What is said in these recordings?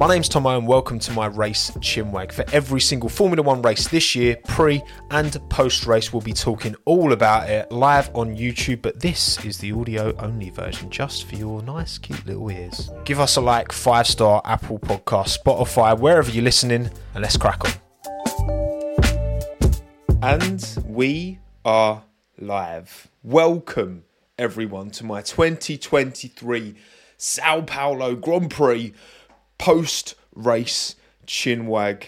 My name's Tommo and welcome to my race chinwag. For every single Formula One race this year, pre and post race, we'll be talking all about it live on YouTube, but this is the audio only version just for your nice, cute little ears. Give us a like, five star Apple Podcast, Spotify, wherever you're listening, and let's crack on. And we are live. Welcome, everyone, to my 2023 Sao Paulo Grand Prix post race chinwag.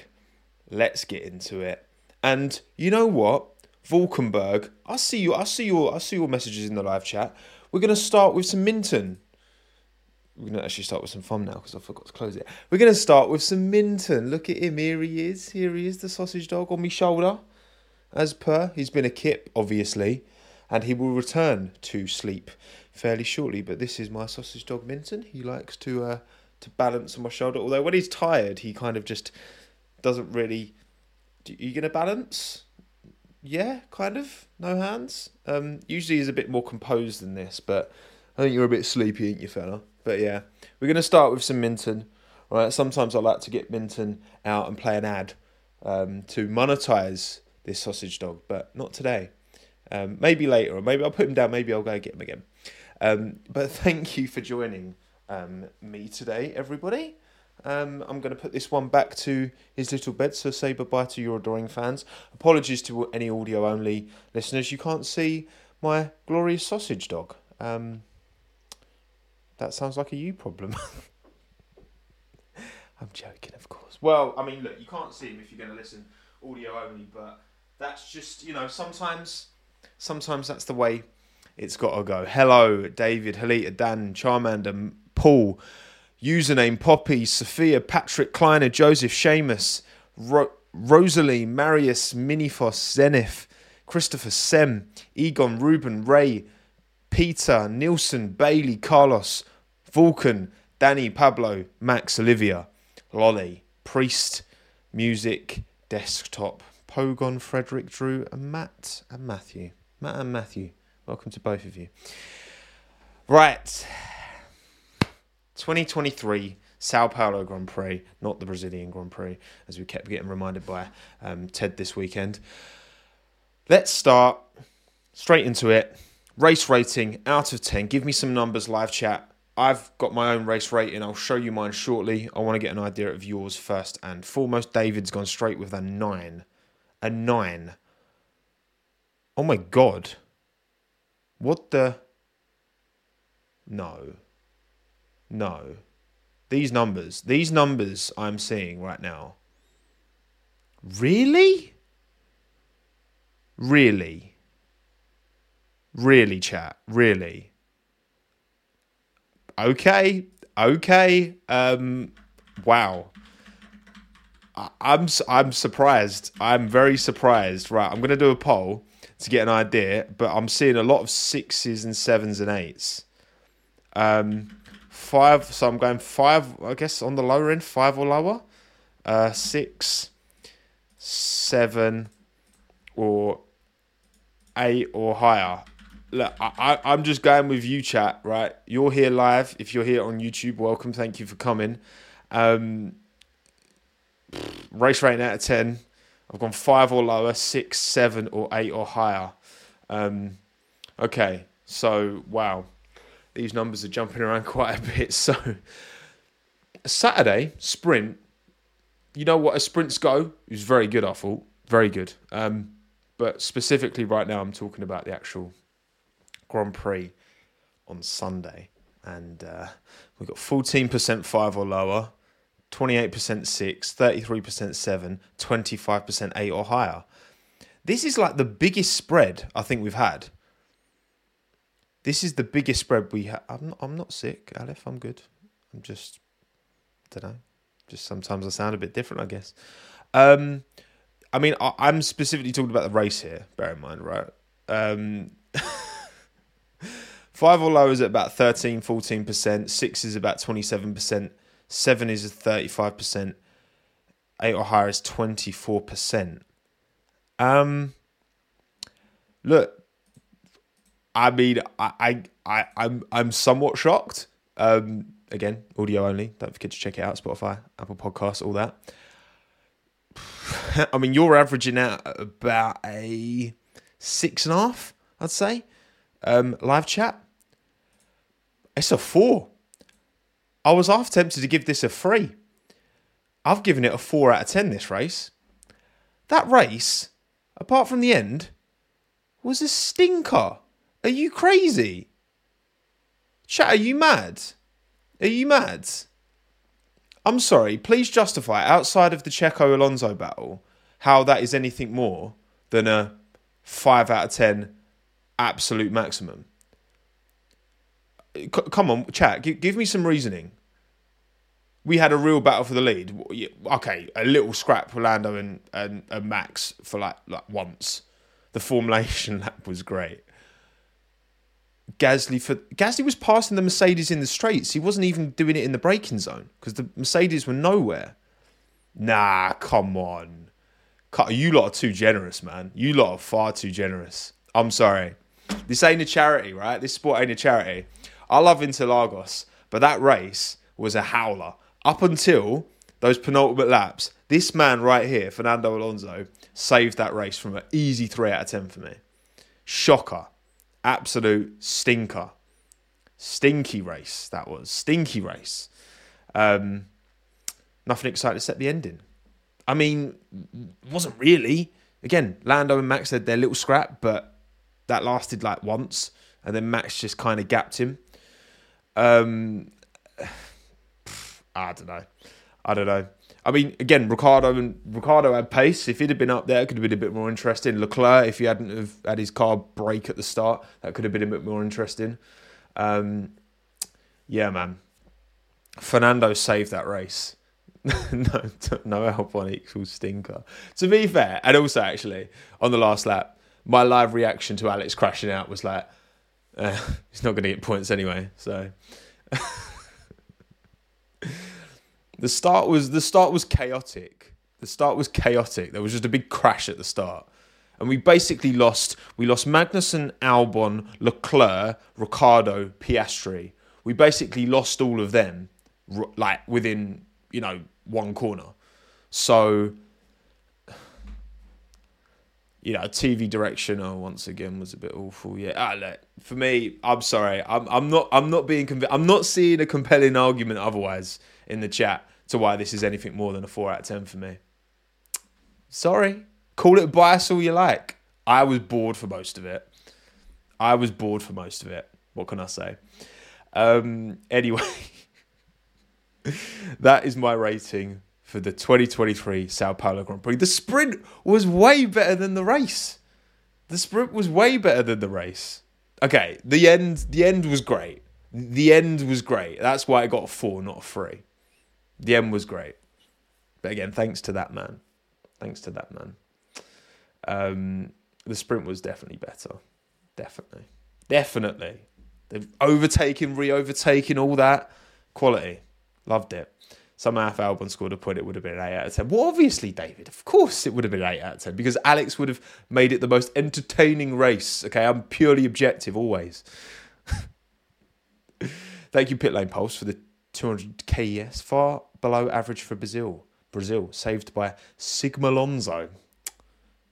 Let's get into it. And you know what? Valkenburg, I see you. I see your. I see your messages in the live chat. We're gonna start with some Minton. We're gonna actually start with some fun now because I forgot to close it. We're gonna start with some Minton. Look at him. Here he is. Here he is, the sausage dog on my shoulder. As per, he's been a kip, obviously, and he will return to sleep fairly shortly. But this is my sausage dog, Minton. He likes to uh, to balance on my shoulder. Although when he's tired, he kind of just doesn't really. Are you gonna balance? Yeah, kind of. No hands. Um, usually he's a bit more composed than this, but I think you're a bit sleepy, ain't you, fella? But yeah, we're gonna start with some Minton. All right. Sometimes I like to get Minton out and play an ad um, to monetize this sausage dog, but not today. Um, maybe later, or maybe I'll put him down. Maybe I'll go get him again. Um, but thank you for joining um, me today, everybody. Um, I'm going to put this one back to his little bed, so say goodbye to your adoring fans. Apologies to any audio only listeners. You can't see my glorious sausage dog. Um, that sounds like a you problem. I'm joking, of course. Well, I mean, look, you can't see him if you're going to listen audio only, but that's just, you know, sometimes, sometimes that's the way it's got to go. Hello, David, Halita, Dan, Charmander, Paul, username Poppy, Sophia, Patrick, Kleiner, Joseph, Seamus, Ro- Rosalie, Marius, Minifos, Zenith, Christopher, Sem, Egon, Ruben, Ray, Peter, Nilsson, Bailey, Carlos, Vulcan, Danny, Pablo, Max, Olivia, Lolly, Priest, Music, Desktop, Pogon, Frederick, Drew, and Matt and Matthew. Matt and Matthew. Welcome to both of you. Right. 2023 Sao Paulo Grand Prix, not the Brazilian Grand Prix, as we kept getting reminded by um, Ted this weekend. Let's start straight into it. Race rating out of 10. Give me some numbers, live chat. I've got my own race rating. I'll show you mine shortly. I want to get an idea of yours first and foremost. David's gone straight with a 9. A 9. Oh my god. What the? No. No. These numbers, these numbers I'm seeing right now. Really? Really? Really, chat? Really? Okay. Okay. Um, wow. I'm I'm surprised. I'm very surprised. Right, I'm gonna do a poll to get an idea, but I'm seeing a lot of sixes and sevens and eights. Um, five. So I'm going five. I guess on the lower end, five or lower. Uh, six, seven, or eight or higher. Look, I, I, I'm just going with you, chat. Right, you're here live. If you're here on YouTube, welcome. Thank you for coming. Um, race rating out of ten. I've gone five or lower, six, seven, or eight or higher. Um, okay, so wow, these numbers are jumping around quite a bit. So Saturday sprint, you know what a sprints go? It was very good. I thought very good. Um, but specifically right now, I'm talking about the actual Grand Prix on Sunday, and uh, we've got 14% five or lower. 28% 6, 33% 7, 25% 8 or higher. This is like the biggest spread I think we've had. This is the biggest spread we have. I'm not, I'm not sick, Aleph. I'm good. I'm just, don't know. Just sometimes I sound a bit different, I guess. Um, I mean, I, I'm specifically talking about the race here, bear in mind, right? Um, five or low is at about 13, 14%. Six is about 27%. Seven is 35%. Eight or higher is 24%. Um, look, I mean, I, I, I I'm, I'm somewhat shocked. Um, again, audio only. Don't forget to check it out. Spotify, Apple Podcasts, all that. I mean, you're averaging out about a six and a half, I'd say. Um, live chat. It's a four. I was half tempted to give this a three. I've given it a four out of ten this race. That race, apart from the end, was a stinker. Are you crazy? Chat, are you mad? Are you mad? I'm sorry, please justify outside of the Checo Alonso battle how that is anything more than a 5 out of 10 absolute maximum. C- come on, chat, give, give me some reasoning. We had a real battle for the lead. Okay, a little scrap for Lando and, and, and Max for like like once. The formation lap was great. Gasly for Gasly was passing the Mercedes in the straights. He wasn't even doing it in the braking zone because the Mercedes were nowhere. Nah, come on. You lot are too generous, man. You lot are far too generous. I'm sorry. This ain't a charity, right? This sport ain't a charity. I love Interlagos, but that race was a howler. Up until those penultimate laps, this man right here, Fernando Alonso, saved that race from an easy 3 out of 10 for me. Shocker. Absolute stinker. Stinky race, that was. Stinky race. Um, nothing exciting except the ending. I mean, wasn't really. Again, Lando and Max had their little scrap, but that lasted like once, and then Max just kind of gapped him. Um, I don't know. I don't know. I mean, again, Ricciardo and Ricciardo had pace. If he'd have been up there, it could have been a bit more interesting. Leclerc, if he hadn't have had his car break at the start, that could have been a bit more interesting. Um, yeah, man. Fernando saved that race. no, no Albon equals stinker. To be fair, and also actually on the last lap, my live reaction to Alex crashing out was like, uh, he's not going to get points anyway. So. The start was the start was chaotic. The start was chaotic. There was just a big crash at the start. And we basically lost we lost Magnussen, Albon, Leclerc, Ricciardo, Piastri. We basically lost all of them like within, you know, one corner. So you know, TV direction oh, once again was a bit awful. Yeah, ah, look, for me, I'm sorry. I'm I'm not I'm not being conv- I'm not seeing a compelling argument otherwise in the chat to why this is anything more than a 4 out of 10 for me. Sorry. Call it bias all you like. I was bored for most of it. I was bored for most of it. What can I say? Um, anyway, that is my rating for the 2023 Sao Paulo Grand Prix. The sprint was way better than the race. The sprint was way better than the race. Okay, the end the end was great. The end was great. That's why I got a 4, not a 3. The end was great. But again, thanks to that man. Thanks to that man. Um, the sprint was definitely better. Definitely. Definitely. They've overtaken, re overtaken, all that. Quality. Loved it. Somehow if Albon scored a point, it would have been an 8 out of 10. Well, obviously, David, of course it would have been 8 out of 10 because Alex would have made it the most entertaining race. Okay, I'm purely objective always. Thank you, Pit Lane Pulse, for the 200 KES, far below average for Brazil. Brazil, saved by Sigma Alonso.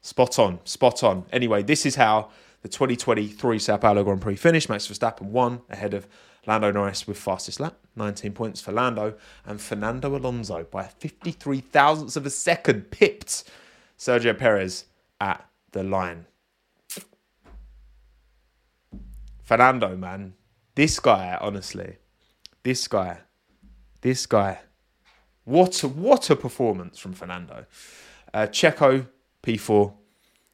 Spot on, spot on. Anyway, this is how the 2023 Sao Paulo Grand Prix finished. Max Verstappen won ahead of Lando Norris with fastest lap, 19 points for Lando, and Fernando Alonso by 53 thousandths of a second pipped Sergio Perez at the line. Fernando, man, this guy, honestly, this guy, this guy. What a, what a performance from Fernando. Uh, Checo, P4,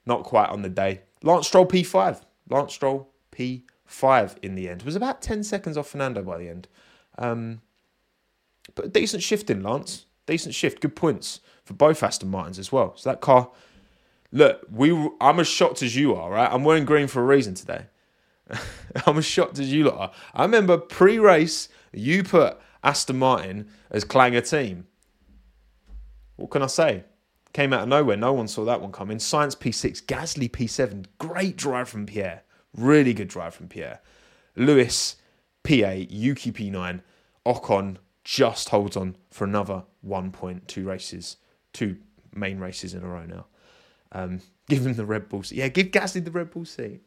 not quite on the day. Lance Stroll, P5. Lance Stroll, P5 in the end. Was about 10 seconds off Fernando by the end. Um, but decent shift in Lance. Decent shift. Good points for both Aston Martins as well. So that car, look, we. I'm as shocked as you are, right? I'm wearing green for a reason today. I'm as shocked as you lot are. I remember pre-race, you put Aston Martin as Clanger team. What can I say? Came out of nowhere. No one saw that one coming. Sainz P6, Gasly P7. Great drive from Pierre. Really good drive from Pierre. Lewis P8, Yuki P9. Ocon just holds on for another one point, two races, two main races in a row now. Um, give him the Red Bulls. Yeah, give Gasly the Red Bull seat.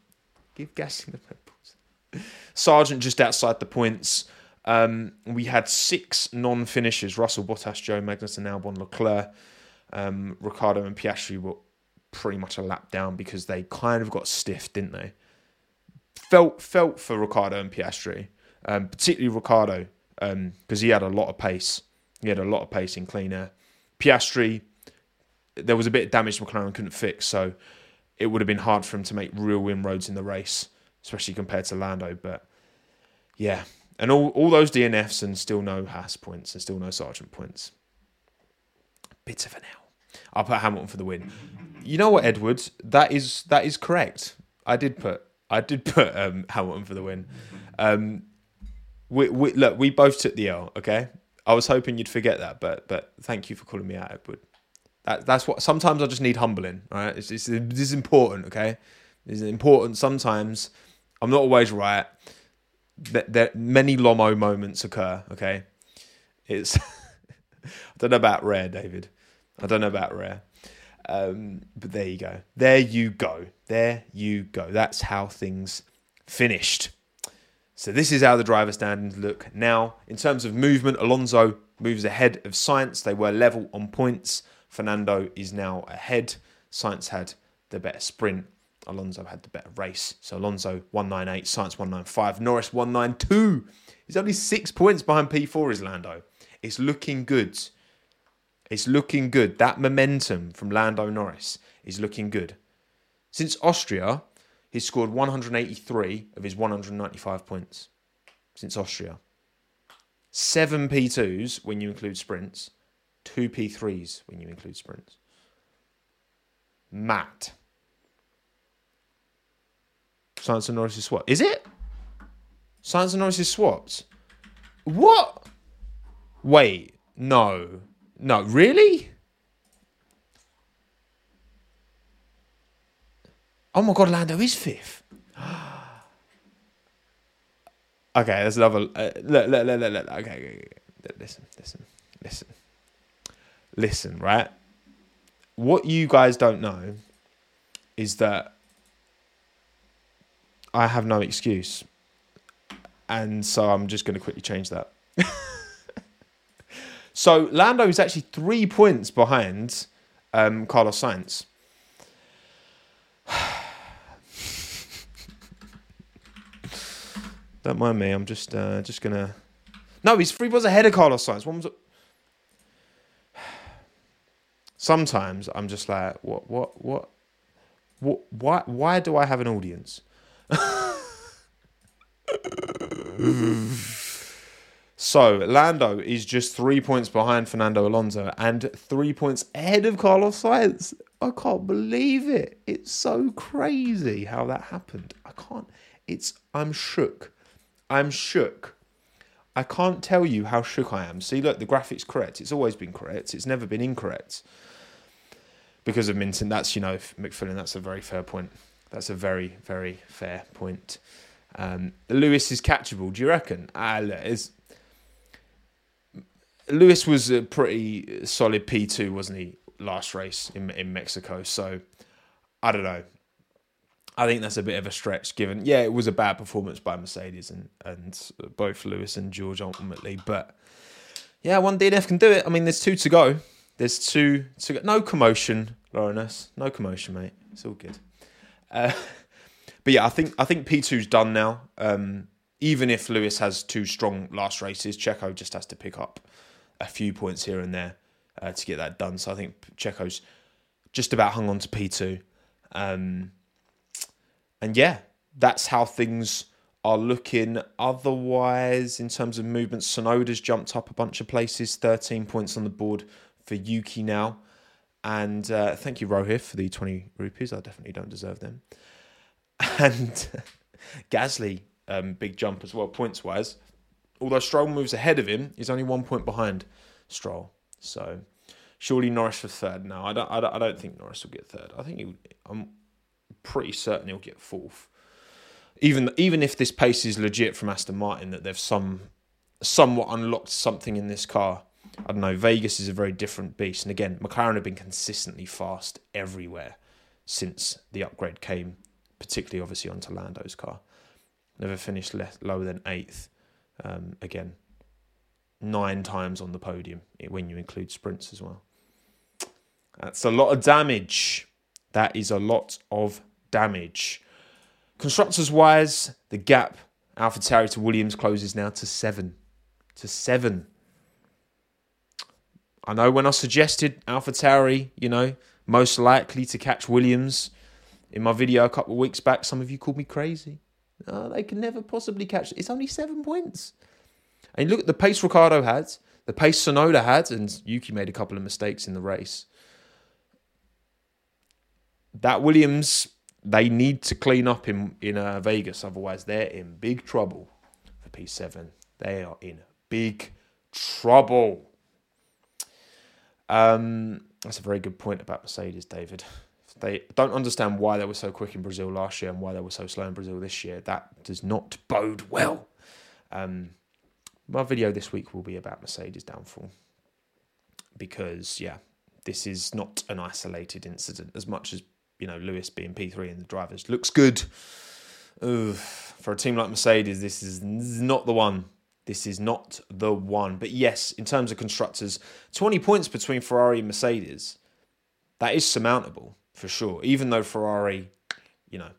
Give Gasly the Red Bulls. Sargent just outside the points. Um, we had six non-finishers: Russell, Bottas, Zhou, Magnussen, Albon, Leclerc, um, Ricciardo, and Piastri were pretty much a lap down because they kind of got stiff, didn't they? Felt felt for Ricciardo and Piastri, um, particularly Ricciardo, because um, he had a lot of pace. He had a lot of pace in clean air. Piastri, there was a bit of damage McLaren couldn't fix, so it would have been hard for him to make real inroads in the race, especially compared to Lando. But yeah, and all, all those DNFs and still no Haas points and still no Sargent points. Bit of an L. I'll put Hamilton for the win. You know what, Edwards? That is that is correct. I did put I did put um, Hamilton for the win. Um, we, we, look, we both took the L. Okay, I was hoping you'd forget that, but but thank you for calling me out, Edward. That, that's what. Sometimes I just need humbling. Right? It's, it's this is important. Okay, it's important. Sometimes I'm not always right. That there, many Lomo moments occur. Okay, it's. I don't know about rare, David. I don't know about rare. Um, but there you go. There you go. There you go. That's how things finished. So this is how the driver standings look now. In terms of movement, Alonso moves ahead of Sainz. They were level on points. Fernando is now ahead. Sainz had the better sprint. Alonso had the better race. So Alonso 198, Sainz 195, Norris 192. He's only six points behind P4 is Lando. It's looking good. It's looking good. That momentum from Lando Norris is looking good. Since Austria, He's scored 183 of his 195 points since Austria. Seven P2s when you include sprints, two P3s when you include sprints. Matt. Sainz and Norris is swapped. Is it? Sainz and Norris is swapped. What? Wait, no. No, really? Oh my god, Lando is fifth. okay, there's another. Uh, look, look, look, look, look. Okay, listen, listen, listen, listen. Right, what you guys don't know is that I have no excuse, and so I'm just going to quickly change that. so Lando is actually three points behind um, Carlos Sainz. Don't mind me. I'm just uh, just gonna. No, he's three points ahead of Carlos Sainz. One was. Sometimes I'm just like, what, what, what, what? Why, why do I have an audience? So Lando is just three points behind Fernando Alonso and three points ahead of Carlos Sainz. I can't believe it. It's so crazy how that happened. I can't. It's. I'm shook. I'm shook. I can't tell you how shook I am. See, look, the graphic's correct. It's always been correct. It's never been incorrect. Because of Minton, that's, you know, McFillan, that's a very fair point. That's a very, very fair point. Um, Lewis is catchable, do you reckon? Ah, is Lewis was a pretty solid P2, wasn't he, last race in, in Mexico? So, I don't know. I think that's a bit of a stretch given, yeah, it was a bad performance by Mercedes and, and both Lewis and George ultimately. But yeah, one DNF can do it. I mean, there's two to go. There's two to go. No commotion, Lawrence. No commotion, mate. It's all good. Uh, but yeah, I think I think P2's done now. Um, even if Lewis has two strong last races, Checo just has to pick up a few points here and there uh, to get that done. So I think Checo's just about hung on to P2. Um, and yeah, that's how things are looking. Otherwise, in terms of movement, Tsunoda's jumped up a bunch of places, 13 points on the board for Yuki now. And uh, thank you, Rohit, for the 20 rupees. I definitely don't deserve them. And Gasly, um, big jump as well, points wise. Although Stroll moves ahead of him, he's only one point behind Stroll. So surely Norris for third. now. I don't, I don't, I don't think Norris will get third. I think he, I'm pretty certain he'll get fourth. Even even if this pace is legit from Aston Martin, that they've some somewhat unlocked something in this car. I don't know. Vegas is a very different beast, and again, McLaren have been consistently fast everywhere since the upgrade came, particularly obviously onto Lando's car. Never finished lower than eighth. Um, again, nine times on the podium when you include sprints as well. That's a lot of damage. That is a lot of damage. Constructors wise, the gap AlphaTauri to Williams closes now to seven. To seven. I know when I suggested AlphaTauri, you know, most likely to catch Williams in my video a couple of weeks back, some of you called me crazy. They can never possibly catch. It's only seven points. And look at the pace Ricciardo had, the pace Tsunoda had, and Yuki made a couple of mistakes in the race. That Williams, they need to clean up in in uh, Vegas, otherwise they're in big trouble for P7. They are in big trouble. Um, that's a very good point about Mercedes, David. They don't understand why they were so quick in Brazil last year and why they were so slow in Brazil this year. That does not bode well. Um, my video this week will be about Mercedes' downfall because, yeah, this is not an isolated incident as much as, you know, Lewis being P3 and the drivers looks good. For a team like Mercedes, this is not the one. This is not the one. But yes, in terms of constructors, 20 points between Ferrari and Mercedes, that is surmountable for sure. Even though Ferrari, you know,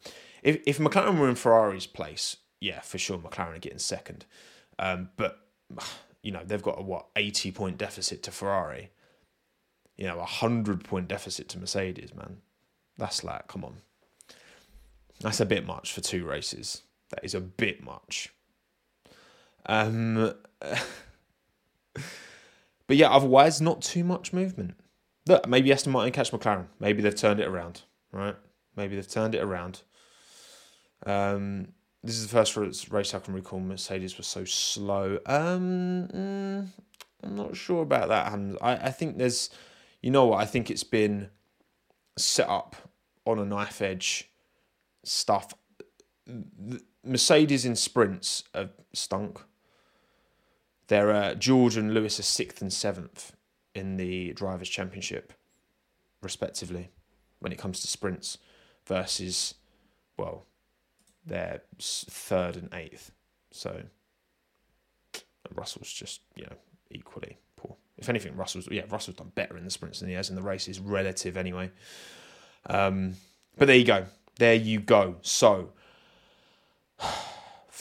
if, if McLaren were in Ferrari's place, yeah, for sure, McLaren are getting second. Um, but you know they've got a what eighty point deficit to Ferrari. You know, a hundred point deficit to Mercedes. Man, that's like, come on, that's a bit much for two races. That is a bit much. Um, but yeah, otherwise not too much movement. Look, maybe Aston Martin catch McLaren. Maybe they've turned it around, right? Maybe they've turned it around. Um, this is the first race I can recall Mercedes was so slow. Um, mm, I'm not sure about that. I, I think there's, you know what? I think it's been set up on a knife edge stuff. Mercedes in sprints have stunk. They're George and Lewis are sixth and seventh in the drivers' championship, respectively, when it comes to sprints versus, well, they're third and eighth. So Russell's just you know equally poor. If anything, Russell's yeah Russell's done better in the sprints than he has in the races, relative anyway. Um, but there you go, there you go. So.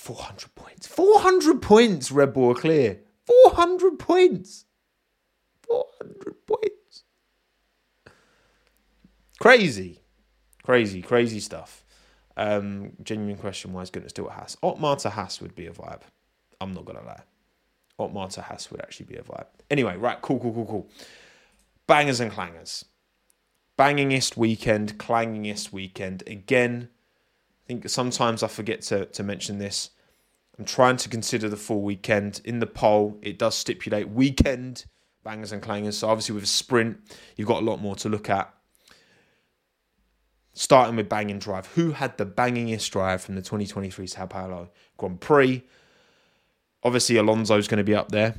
400 points. 400 points, Red Bull clear. 400 points. 400 points. Crazy. Crazy, crazy stuff. Um, genuine question: Why is Gunter still at Haas? Otmar to Haas would be a vibe. I'm not gonna lie. Otmar to Haas would actually be a vibe. Anyway, right, cool, cool, cool, cool. Bangers and clangers. Bangingest weekend, clangingest weekend. Again, I think sometimes I forget to, to mention this. I'm trying to consider the full weekend. In the poll, it does stipulate weekend bangers and clangers. So obviously with a sprint, you've got a lot more to look at starting with banging drive. Who had the bangingest drive from the 2023 Sao Paulo Grand Prix? Obviously, Alonso's going to be up there.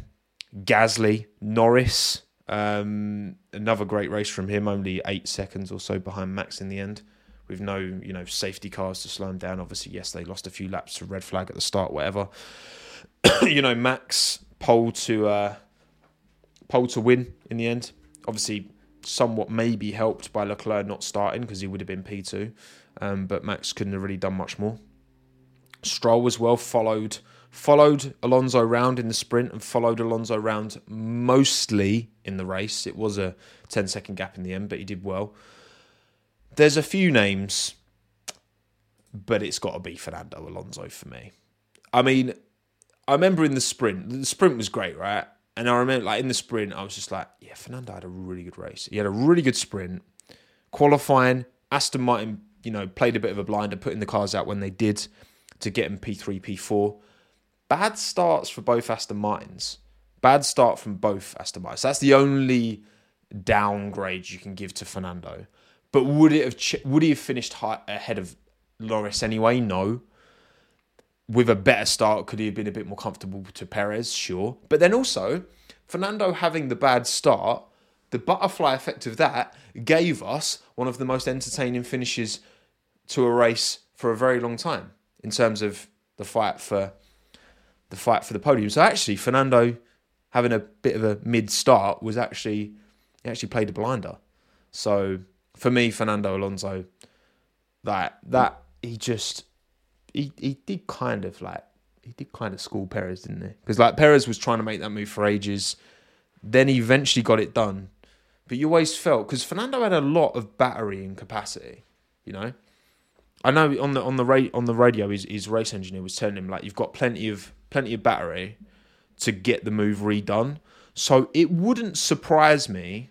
Gasly, Norris, um, another great race from him. Only eight seconds or so behind Max in the end, with no you know safety cars to slow him down. Obviously, yes, they lost a few laps to red flag at the start, whatever. you know, Max pole to uh, pole to win in the end. Obviously, somewhat maybe helped by Leclerc not starting because he would have been P2, um, but Max couldn't have really done much more. Stroll as well followed followed Alonso round in the sprint and followed Alonso round mostly in the race. It was a 10 second gap in the end, but he did well. There's a few names, but it's got to be Fernando Alonso for me. I mean, I remember in the sprint, the sprint was great, right? And I remember, like in the sprint, I was just like, yeah, Fernando had a really good race. He had a really good sprint. Qualifying, Aston Martin, you know, played a bit of a blinder, putting the cars out when they did to get him P3, P4. Bad starts for both Aston Martins. Bad start from both Aston Martins. That's the only downgrade you can give to Fernando. But would it have would he have finished high, ahead of Norris anyway? No. with a better start, could he have been a bit more comfortable to Perez? Sure. But then also, Fernando having the bad start, the butterfly effect of that gave us one of the most entertaining finishes to a race for a very long time in terms of the fight for the fight for the podium. So actually, Fernando having a bit of a mid start was actually he actually played a blinder. So for me, Fernando Alonso, that that he just he he did kind of like he did kind of school Perez, didn't he? Because like Perez was trying to make that move for ages, then he eventually got it done. But you always felt because Fernando had a lot of battery and capacity, you know. I know on the on the ra- on the radio, his, his race engineer was telling him like you've got plenty of plenty of battery to get the move redone. So it wouldn't surprise me.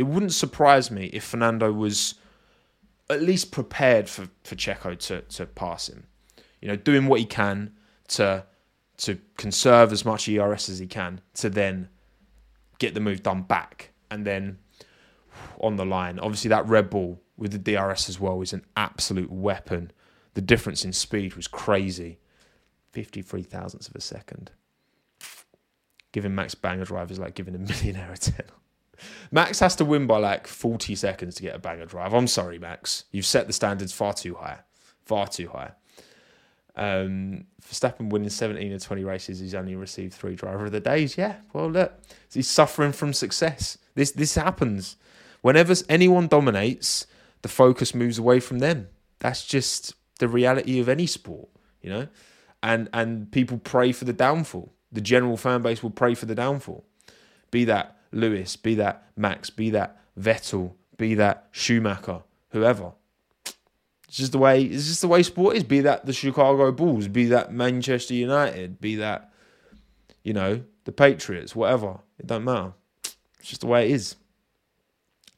It wouldn't surprise me if Fernando was at least prepared for, for Checo to, to pass him. You know, doing what he can to to conserve as much ERS as he can to then get the move done back and then on the line. Obviously that Red Bull with the DRS as well is an absolute weapon. The difference in speed was crazy. 53 thousandths of a second. Giving Max banger drive is like giving a millionaire a 10. Max has to win by like 40 seconds to get a banger drive. I'm sorry, Max. You've set the standards far too high. Far too high. Um, Verstappen winning 17 of 20 races, he's only received three driver of the days. Yeah, well, look, he's suffering from success. This this happens. Whenever anyone dominates, the focus moves away from them. That's just the reality of any sport, you know. And and people pray for the downfall. The general fan base will pray for the downfall. Be that Lewis, be that Max, be that Vettel, be that Schumacher, whoever. It's just the way it's just the way sport is. Be that the Chicago Bulls, be that Manchester United, be that you know the Patriots, whatever. It don't matter. It's just the way it is.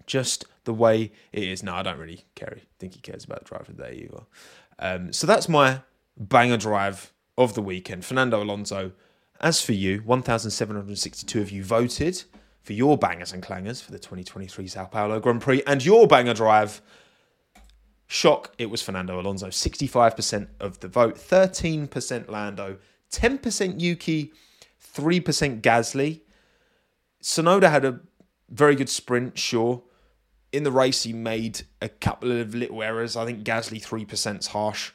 Just the way it is. No, I don't really care. I think he cares about the drive of the day either. Um, so that's my banger drive of the weekend. Fernando Alonso. As for you, 1,762 of you voted for your bangers and clangers for the 2023 Sao Paulo Grand Prix and your banger drive. Shock, it was Fernando Alonso. 65% of the vote, 13% Lando, 10% Yuki, 3% Gasly. Tsunoda had a very good sprint, sure. In the race, he made a couple of little errors. I think Gasly 3% is harsh.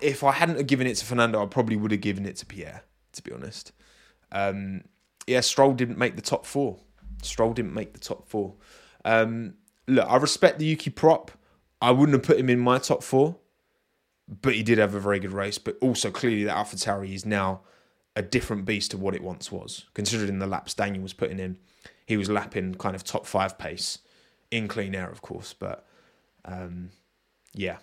If I hadn't given it to Fernando, I probably would have given it to Pierre, to be honest. Um, yeah, Stroll didn't make the top four. Stroll didn't make the top four. Um, look, I respect the Yuki prop. I wouldn't have put him in my top four, but he did have a very good race. But also, clearly, that AlphaTauri is now a different beast to what it once was. Considering the laps Daniel was putting in, he was lapping kind of top five pace in clean air, of course. But um, yeah,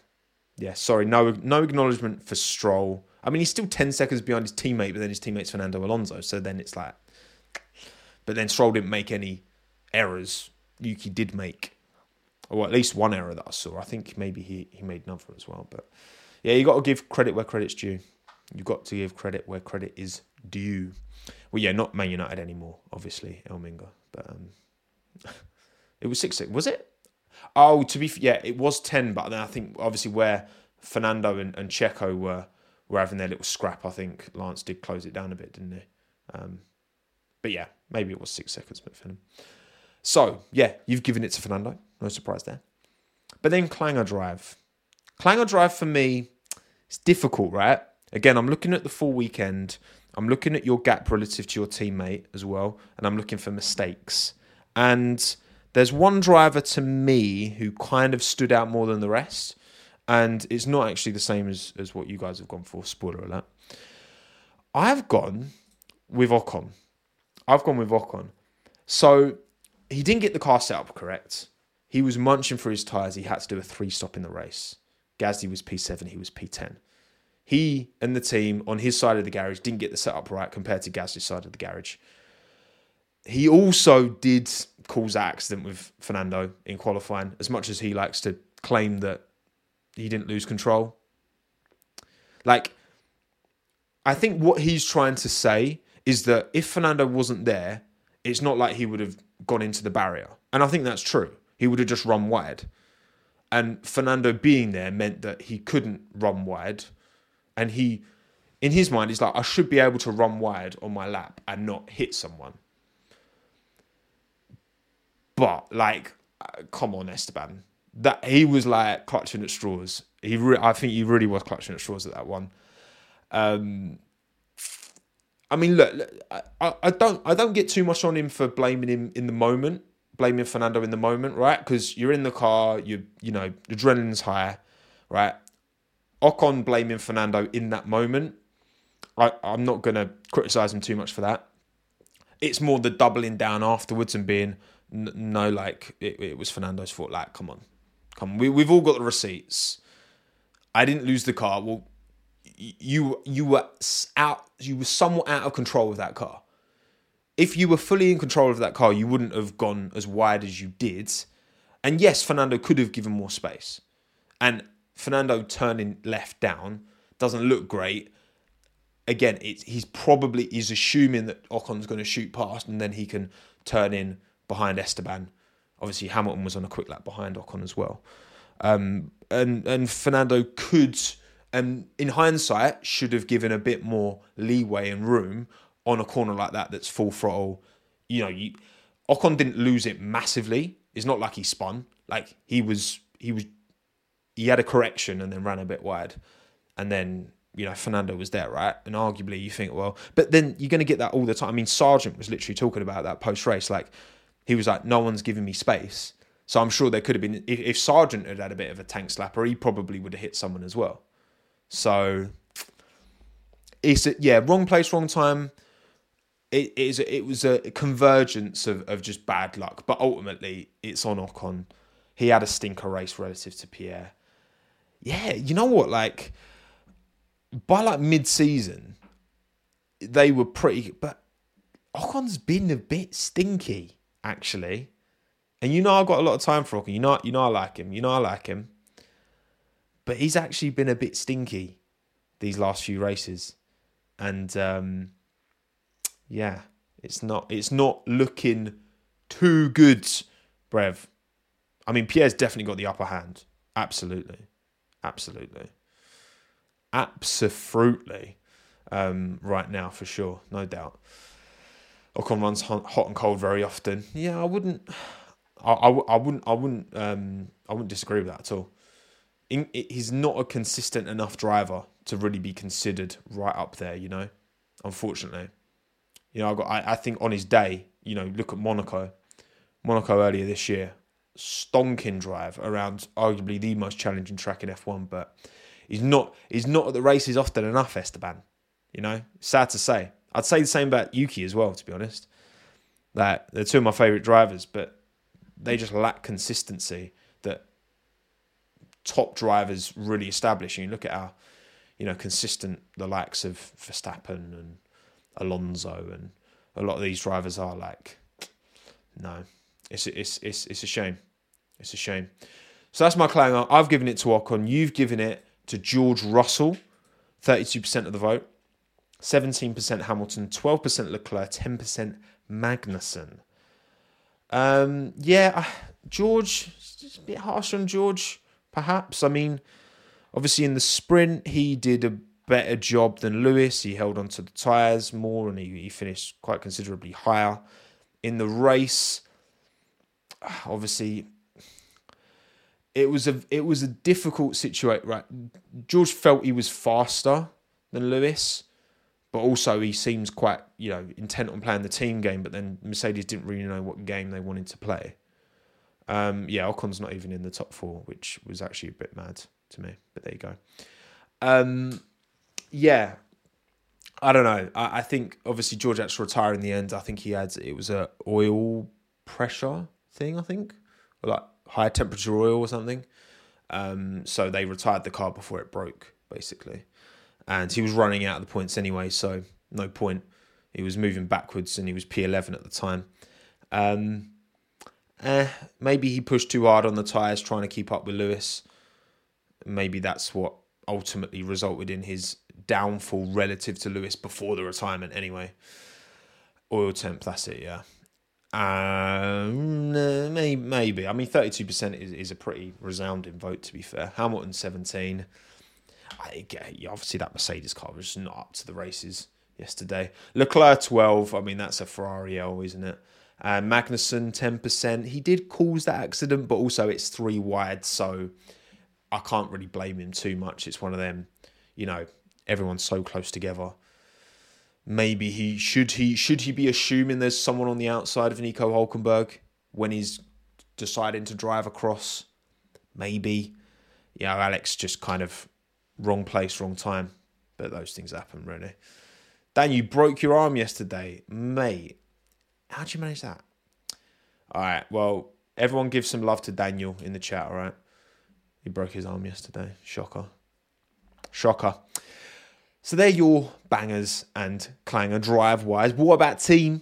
yeah. Sorry, no, no acknowledgement for Stroll. I mean, he's still ten seconds behind his teammate, but then his teammate's Fernando Alonso. So then it's like but then Stroll didn't make any errors. Yuki did make, or at least one error that I saw. I think maybe he, he made another as well. But yeah, you got to give credit where credit's due. You've got to give credit where credit is due. Well, yeah, not Man United anymore, obviously, Elminga. But um, it was 6 6. Was it? Oh, to be yeah, it was 10, but then I think obviously where Fernando and, and Checo were, were having their little scrap, I think Lance did close it down a bit, didn't he? Um, but yeah, maybe it was six seconds but for him. So yeah, you've given it to Fernando. No surprise there. But then Clanger Drive. Clanger Drive for me, it's difficult, right? Again, I'm looking at the full weekend. I'm looking at your gap relative to your teammate as well, and I'm looking for mistakes. And there's one driver to me who kind of stood out more than the rest, and it's not actually the same as, as what you guys have gone for. Spoiler alert. I've gone with Ocon. I've gone with Ocon. So he didn't get the car set up correct. He was munching for his tyres. He had to do a three stop in the race. Gasly was P7, he was P10. He and the team on his side of the garage didn't get the setup right compared to Gasly's side of the garage. He also did cause that accident with Fernando in qualifying, as much as he likes to claim that he didn't lose control. Like, I think what he's trying to say is that if Fernando wasn't there, it's not like he would have gone into the barrier. And I think that's true. He would have just run wide. And Fernando being there meant that he couldn't run wide and he, in his mind, he's like, I should be able to run wide on my lap and not hit someone. But like, uh, come on, Esteban, that he was like clutching at straws. He, re- I think he really was clutching at straws at that one. Um, I mean, look, look I, I don't, I don't get too much on him for blaming him in the moment, blaming Fernando in the moment, right? Because you're in the car, you, you know, adrenaline's high, right? Ocon blaming Fernando in that moment. I, I'm not to criticize him too much for that. It's more the doubling down afterwards and being no, like it, it was Fernando's fault. Like, come on, come on. We, we've all got the receipts. I didn't lose the car. Well, you you were out. You were somewhat out of control of that car. If you were fully in control of that car, you wouldn't have gone as wide as you did. And yes, Fernando could have given more space. And Fernando turning left down doesn't look great. Again, it's he's probably he's assuming that Ocon's going to shoot past and then he can turn in behind Esteban. Obviously, Hamilton was on a quick lap behind Ocon as well. Um, and and Fernando could, and in hindsight, should have given a bit more leeway and room on a corner like that that's full throttle. You know, you, Ocon didn't lose it massively. It's not like he spun. Like he was, he was, he had a correction and then ran a bit wide, and then you know Fernando was there, right? And arguably, you think, well, but then you're going to get that all the time. I mean, Sargent was literally talking about that post race, like he was like, no one's giving me space. So I'm sure there could have been, if, if Sargent had had a bit of a tank slapper, he probably would have hit someone as well. So it's, a, yeah, wrong place, wrong time. It, it, is, it was a convergence of, of just bad luck, but ultimately it's on Ocon. He had a stinker race relative to Pierre. Yeah, you know what? Like, by like mid season, they were pretty, but Ocon's been a bit stinky actually. And you know I've got a lot of time for Ocon. You know, you know I like him. You know I like him. But he's actually been a bit stinky these last few races. And um, yeah, it's not it's not looking too good, Brev. I mean, Pierre's definitely got the upper hand. Absolutely. Absolutely. Absolutely. Um, right now, for sure. No doubt. Ocon runs hot and cold very often. Yeah, I wouldn't. I, I, I wouldn't. I wouldn't. Um, I wouldn't disagree with that at all. In, he's not a consistent enough driver to really be considered right up there. You know, unfortunately. You know, I got. I, I think on his day, you know, look at Monaco. Monaco earlier this year, stonking drive around arguably the most challenging track in F1, but he's not. He's not at the races often enough, Esteban. You know, sad to say. I'd say the same about Yuki as well, to be honest. That they're two of my favourite drivers, but they just lack consistency top drivers really establish. And you look at how, you know, consistent the likes of Verstappen and Alonso and a lot of these drivers are like, no, it's it's it's it's a shame. It's a shame. So that's my claim. I've given it to Ocon. You've given it to George Russell, thirty-two percent of the vote. 17% Hamilton, 12% Leclerc, 10% Magnussen. Um, yeah, George, it's a bit harsh on George, perhaps. I mean, obviously in the sprint, he did a better job than Lewis. He held onto the tyres more and he, he finished quite considerably higher. In the race, obviously, it was a it was a difficult situation. Right, George felt he was faster than Lewis, but also he seems quite you know intent on playing the team game. But then Mercedes didn't really know what game they wanted to play. Um, yeah, Ocon's not even in the top four, which was actually a bit mad to me. But there you go. Um, yeah, I don't know. I, I, think obviously George had to retire in the end. I think he had it was a oil pressure thing. I think or like high temperature oil or something. Um, so they retired the car before it broke, basically and he was running out of the points anyway, so no point. He was moving backwards, and he was P11 at the time. Um, eh, maybe he pushed too hard on the tyres, trying to keep up with Lewis. Maybe that's what ultimately resulted in his downfall relative to Lewis before the retirement, anyway. Oil temp, that's it, yeah. Um, maybe, maybe. I mean, 32% is, is a pretty resounding vote, to be fair. Hamilton, 17. I, yeah, obviously that Mercedes car was not up to the races yesterday. Leclerc 12, I mean, that's a Ferrari L, isn't it? Uh, Magnussen 10%. He did cause that accident, but also it's three wide, so I can't really blame him too much. It's one of them, you know, everyone's so close together. Maybe he should he should he be assuming there's someone on the outside of Nico Hulkenberg when he's deciding to drive across? Maybe. Yeah, Alex just kind of wrong place, wrong time. But those things happen, really. Dan, you broke your arm yesterday, mate. How'd you manage that? All right. Well, everyone give some love to Daniel in the chat. All right. He broke his arm yesterday. Shocker. Shocker. So they're your bangers and clanger drive wise. What about team?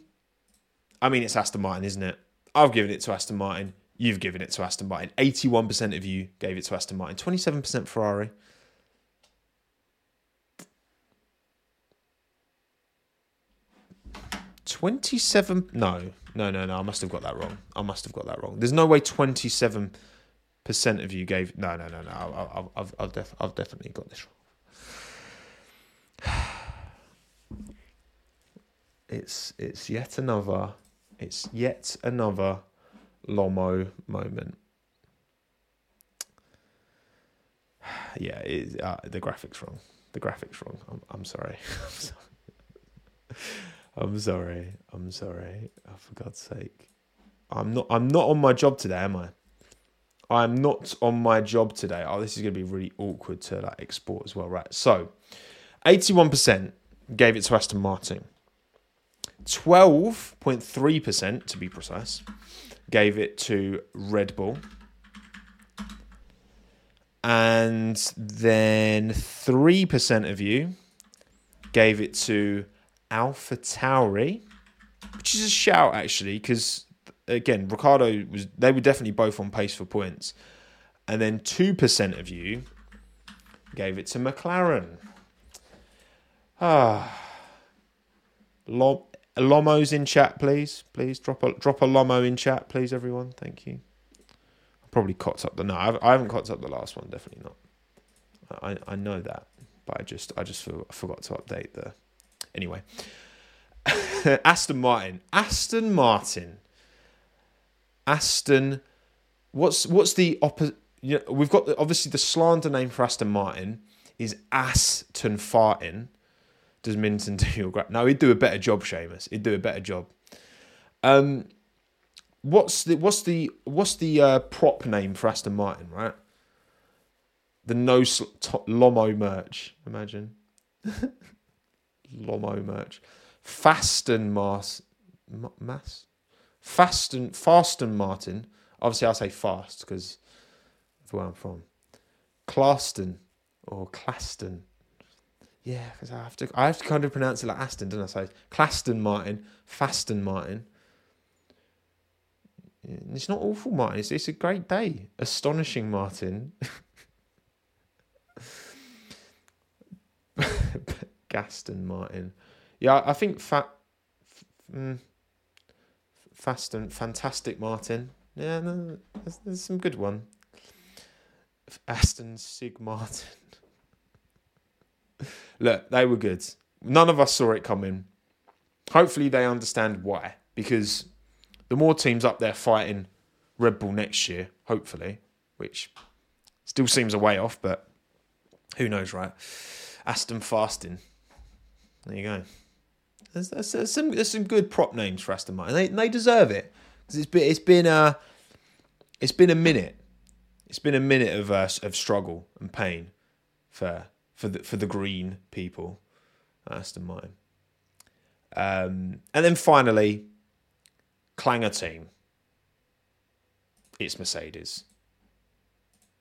I mean, it's Aston Martin, isn't it? I've given it to Aston Martin. You've given it to Aston Martin. 81% of you gave it to Aston Martin. 27% Ferrari. 27 no no no no i must have got that wrong. I must have got that wrong. There's no way 27% of you gave no no no no i've, I've, I've, def, I've definitely got this wrong. It's it's yet another it's yet another lomo moment. Yeah it, uh, the graphics wrong. The graphics wrong. I'm, I'm sorry, I'm sorry. I'm sorry. I'm sorry. Oh, for God's sake. I'm not I'm not on my job today, am I? I'm not on my job today. Oh, this is gonna be really awkward to like export as well, right? So 81% gave it to Aston Martin. 12.3% to be precise gave it to Red Bull. And then 3% of you gave it to Alpha Tauri, which is a shout actually, because again, Ricciardo was they were definitely both on pace for points, and then two percent of you gave it to McLaren. Ah, Lom- Lomos in chat, please. Please drop a drop a Lomo in chat, please, everyone. Thank you. I probably cocked up the no. I've, I haven't cocked up the last one. Definitely not. I I know that, but I just I just forgot to update the Anyway, Aston Martin. Aston Martin. Aston. What's what's the opposite? You know, we've got the, obviously the slander name for Aston Martin is Aston Fartin. Does Minton do your gra- No, he'd do a better job, Seamus. He'd do a better job. Um, what's the what's the what's the uh, prop name for Aston Martin? Right, the no sl- Lomo merch. Imagine. Lomo merch. Fasten Mars, Mass, Fasten Fasten Martin. Obviously, I say fast because of where I'm from. Claston or Claston. Yeah, because I have to I have to kind of pronounce it like Aston, don't I? So Claston Martin, Fasten Martin. It's not awful, Martin. It's, it's a great day. Astonishing, Martin. Gaston Martin. Yeah, I think fat, mm, fast and fantastic Martin. Yeah, no, there's, there's some good one. Aston Sig Martin. Look, they were good. None of us saw it coming. Hopefully, they understand why. Because the more teams up there fighting Red Bull next year, hopefully, which still seems a way off, but who knows, right? Aston Fasting. There you go. There's, there's, there's, some there's some good prop names for Aston Martin. They they deserve it because it's been it's been a it's been a minute. It's been a minute of uh, of struggle and pain for for the for the green people, Aston Martin. Um, and then finally, Clanger team. It's Mercedes.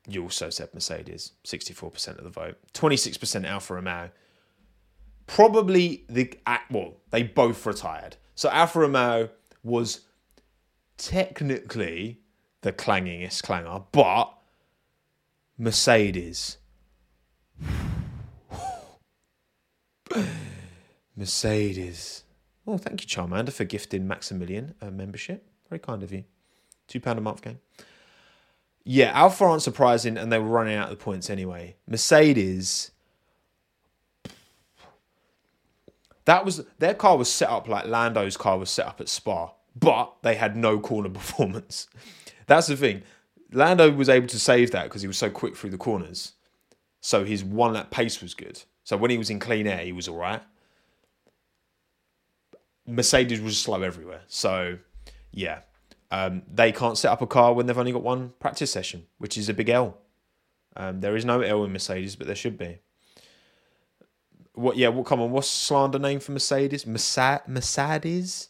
You also said Mercedes, 64% of the vote. 26% Alfa Romeo, probably the well, they both retired. So Alfa Romeo was technically the clangingest clanger, but Mercedes. Mercedes. Oh, thank you, Charmander, for gifting Maximilian a membership. Very kind of you. Two pound a month game. Yeah, Alfa aren't surprising, and they were running out of the points anyway. Mercedes That was their car was set up like Lando's car was set up at Spa, but they had no corner performance. That's the thing. Lando was able to save that because he was so quick through the corners. So his one lap pace was good. So when he was in clean air, he was all right. Mercedes was slow everywhere. So yeah, um, they can't set up a car when they've only got one practice session, which is a big L. Um, there is no L in Mercedes, but there should be. What? Yeah. What? Come on. What's slander name for Mercedes? Mercedes.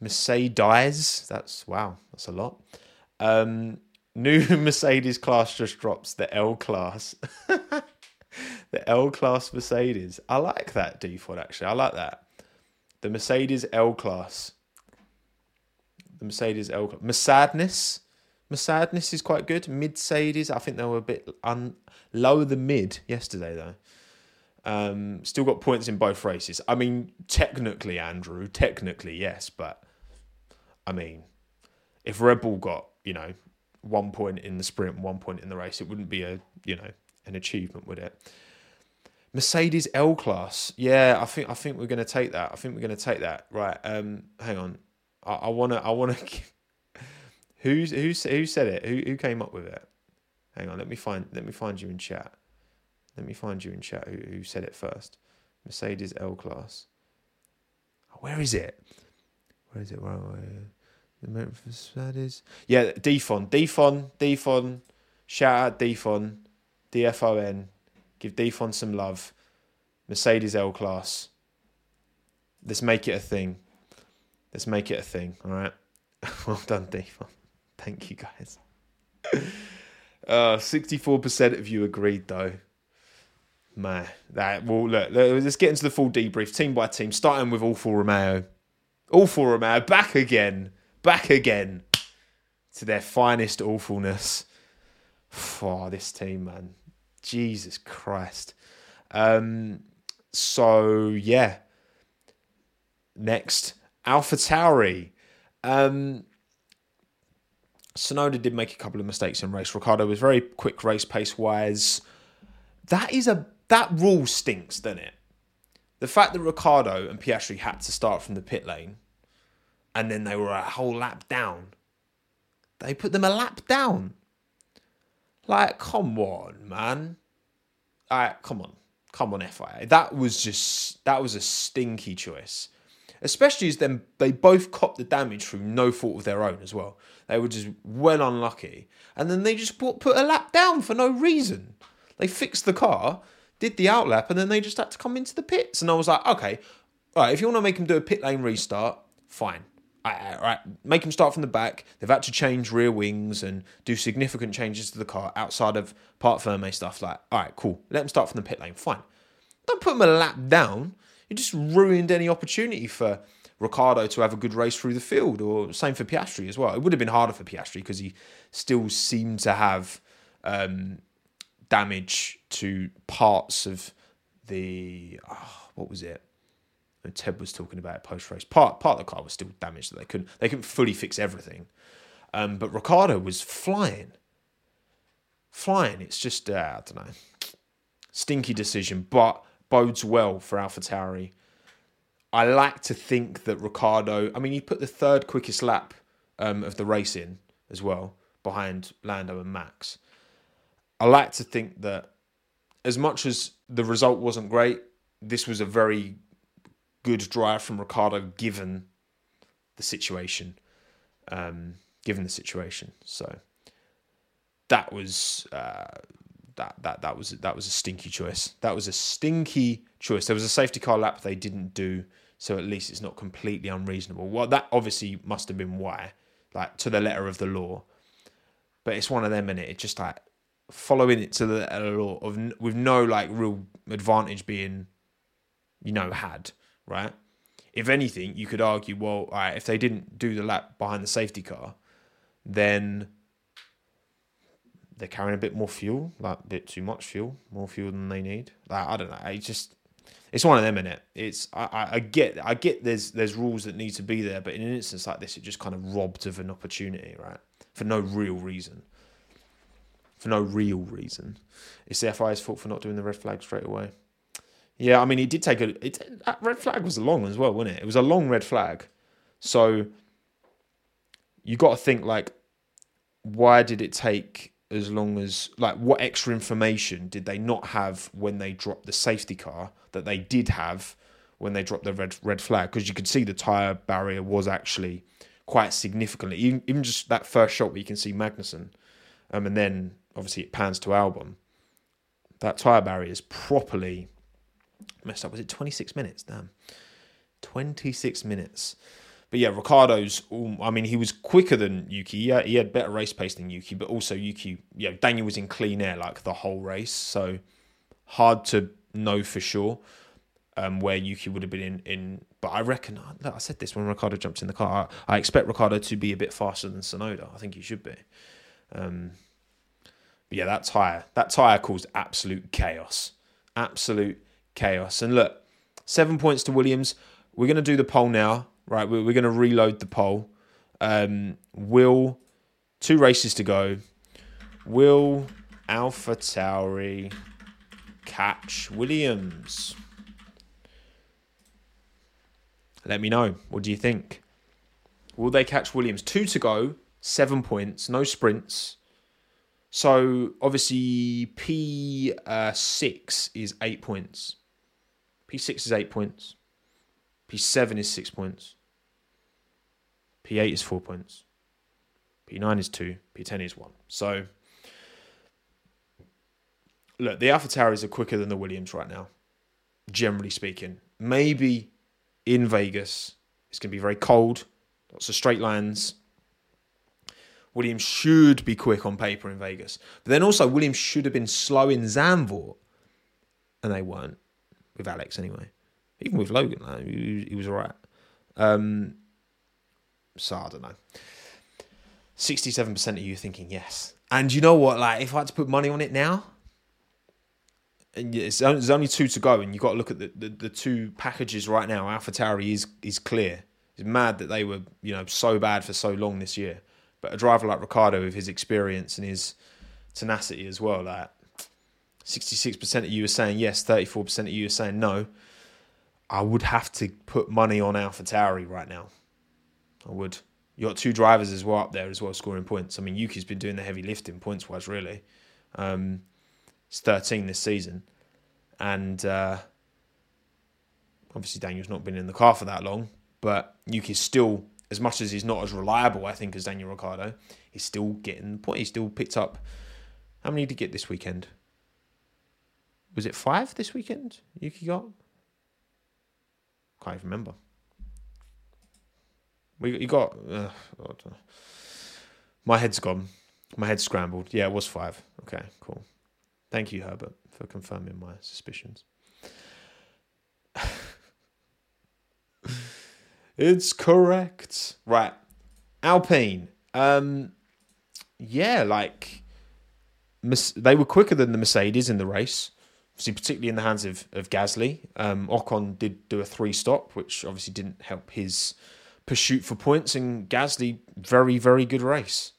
Mercedes. That's wow. That's a lot. Um, new Mercedes class just drops the L class. the L class Mercedes. I like that default actually. I like that. The Mercedes L class. The Mercedes L class. Mercedes. Mercedes is quite good. Mid Mercedes, I think they were a bit un- lower than mid yesterday though. Um, still got points in both races. I mean, technically, Andrew, technically yes, but I mean, if Red Bull got you know one point in the sprint, one point in the race, it wouldn't be a you know an achievement, would it? Mercedes L class, yeah, I think I think we're to take that. I think we're to take that. Right, um, hang on, I I want to I want to. Who's who? Who said it? Who who came up with it? Hang on, let me find let me find you in chat. Let me find you in chat who, who said it first. Mercedes L class. Where is it? Where is it? Where, where, the Memphis Mercedes. Yeah, Defon, Defon, Defon. Shout out Defon, DFON. Give Defon some love. Mercedes L class. Let's make it a thing. Let's make it a thing. All right. well done, Defon. Thank you, guys. Uh, 64% of you agreed, though. Man, that well, look, let's get into the full debrief, team by team, starting with Alfa Romeo. Alfa Romeo back again, back again to their finest awfulness. For oh, this team, man, Jesus Christ. Um, so yeah, next Alpha Tauri. Um, Tsunoda did make a couple of mistakes in race. Ricciardo was very quick race pace wise. That is a that rule stinks, doesn't it? The fact that Ricciardo and Piastri had to start from the pit lane and then they were a whole lap down. They put them a lap down. Like, come on, man. Alright, come on. Come on, FIA. That was just that was a stinky choice especially as them they both copped the damage through no fault of their own as well. They were just well unlucky, and then they just put put a lap down for no reason. They fixed the car, did the outlap, and then they just had to come into the pits. And I was like, okay, all right, if you want to make them do a pit lane restart, fine. All right, make them start from the back. They've had to change rear wings and do significant changes to the car outside of parc fermé stuff. Like, all right, cool. Let them start from the pit lane. Fine. Don't put them a lap down you just ruined any opportunity for Ricciardo to have a good race through the field, or same for Piastri as well. It would have been harder for Piastri because he still seemed to have um, damage to parts of the oh, what was it? Ted was talking about post race. Part part of the car was still damaged that they couldn't they couldn't fully fix everything. Um, but Ricciardo was flying, flying. It's just uh, I don't know, stinky decision, but bodes well for AlphaTauri. I like to think that Ricciardo. I mean, he put the third quickest lap um, of the race in as well, behind Lando and Max. I like to think that as much as the result wasn't great, this was a very good drive from Ricciardo given the situation. Um, given the situation. So that was uh, that that that was that was a stinky choice. That was a stinky choice. There was a safety car lap they didn't do, so at least it's not completely unreasonable. Well, that obviously must have been why, like to the letter of the law. But it's one of them, and it? It's just like following it to the letter of law of with no like real advantage being, you know, had right. If anything, you could argue, well, if they didn't do the lap behind the safety car, then they're carrying a bit more fuel, like a bit too much fuel, more fuel than they need. Like I don't know. It's just it's one of them in it. It's I, I get I get there's there's rules that need to be there, but in an instance like this, it just kind of robbed of an opportunity, right? For no real reason. For no real reason. It's the FIA's fault for not doing the red flag straight away. Yeah, I mean, it did take a. It, that red flag was long as well, wasn't it? It was a long red flag. So you got to think like, why did it take as long as like what extra information did they not have when they dropped the safety car that they did have when they dropped the red red flag? Because you could see the tire barrier was actually quite significantly. Even, even just that first shot where you can see Magnussen, um, and then obviously it pans to Albon. That tire barrier is properly messed up. Was it 26 minutes? Damn. 26 minutes. But yeah, Ricciardo's. I mean, he was quicker than Yuki. Yeah, he had better race pace than Yuki, but also Yuki. Yeah, Daniel was in clean air like the whole race, so hard to know for sure um, where Yuki would have been in. in but I reckon, look, I said this when Ricciardo jumped in the car. I, I, expect Ricciardo to be a bit faster than Tsunoda. I think he should be. Um, yeah, that tire, that tire caused absolute chaos, absolute chaos. And look, seven points to Williams. We're going to do the poll now, right? We're, we're going to reload the poll. Um, will two races to go? Will Alpha Tauri catch Williams? Let me know. What do you think? Will they catch Williams? Two to go, seven points, no sprints. So obviously P uh, six is eight points. P six is eight points. P seven is six points. P eight is four points. P nine is two. P ten is one. So look, the Alpha Tauris are quicker than the Williams right now. Generally speaking, maybe in Vegas it's going to be very cold, lots of straight lines Williams should be quick on paper in Vegas. But then also, Williams should have been slow in Zandvoort. And they weren't, with Alex anyway. Even with Logan, though, he, he was all right. Um, so I don't know. 67% of you thinking yes. And you know what? Like, if I had to put money on it now, and it's there's only two to go, and you've got to look at the, the, the two packages right now. Alpha Tauri is is clear. It's mad that they were, you know, so bad for so long this year. But a driver like Ricciardo, with his experience and his tenacity as well, like 66% of you are saying yes, 34% of you are saying no. I would have to put money on Alpha Tauri right now. I would. You got two drivers as well up there as well scoring points. I mean, Yuki's been doing the heavy lifting points wise, really. Um, it's 13 this season. And uh, obviously, Daniel's not been in the car for that long, but Yuki's still as much as he's not as reliable, I think, as Daniel Ricciardo, he's still getting the point. He still picked up. How many did he get this weekend? Was it five this weekend? Yuki got. Can't even remember. We you got. Uh, my head's gone. My head's scrambled. Yeah, it was five. Okay, cool. Thank you, Herbert, for confirming my suspicions. It's correct. Right. Alpine. Um, yeah, like they were quicker than the Mercedes in the race. Obviously, particularly in the hands of, of Gasly. Um, Ocon did do a three stop, which obviously didn't help his pursuit for points. And Gasly, very, very good race.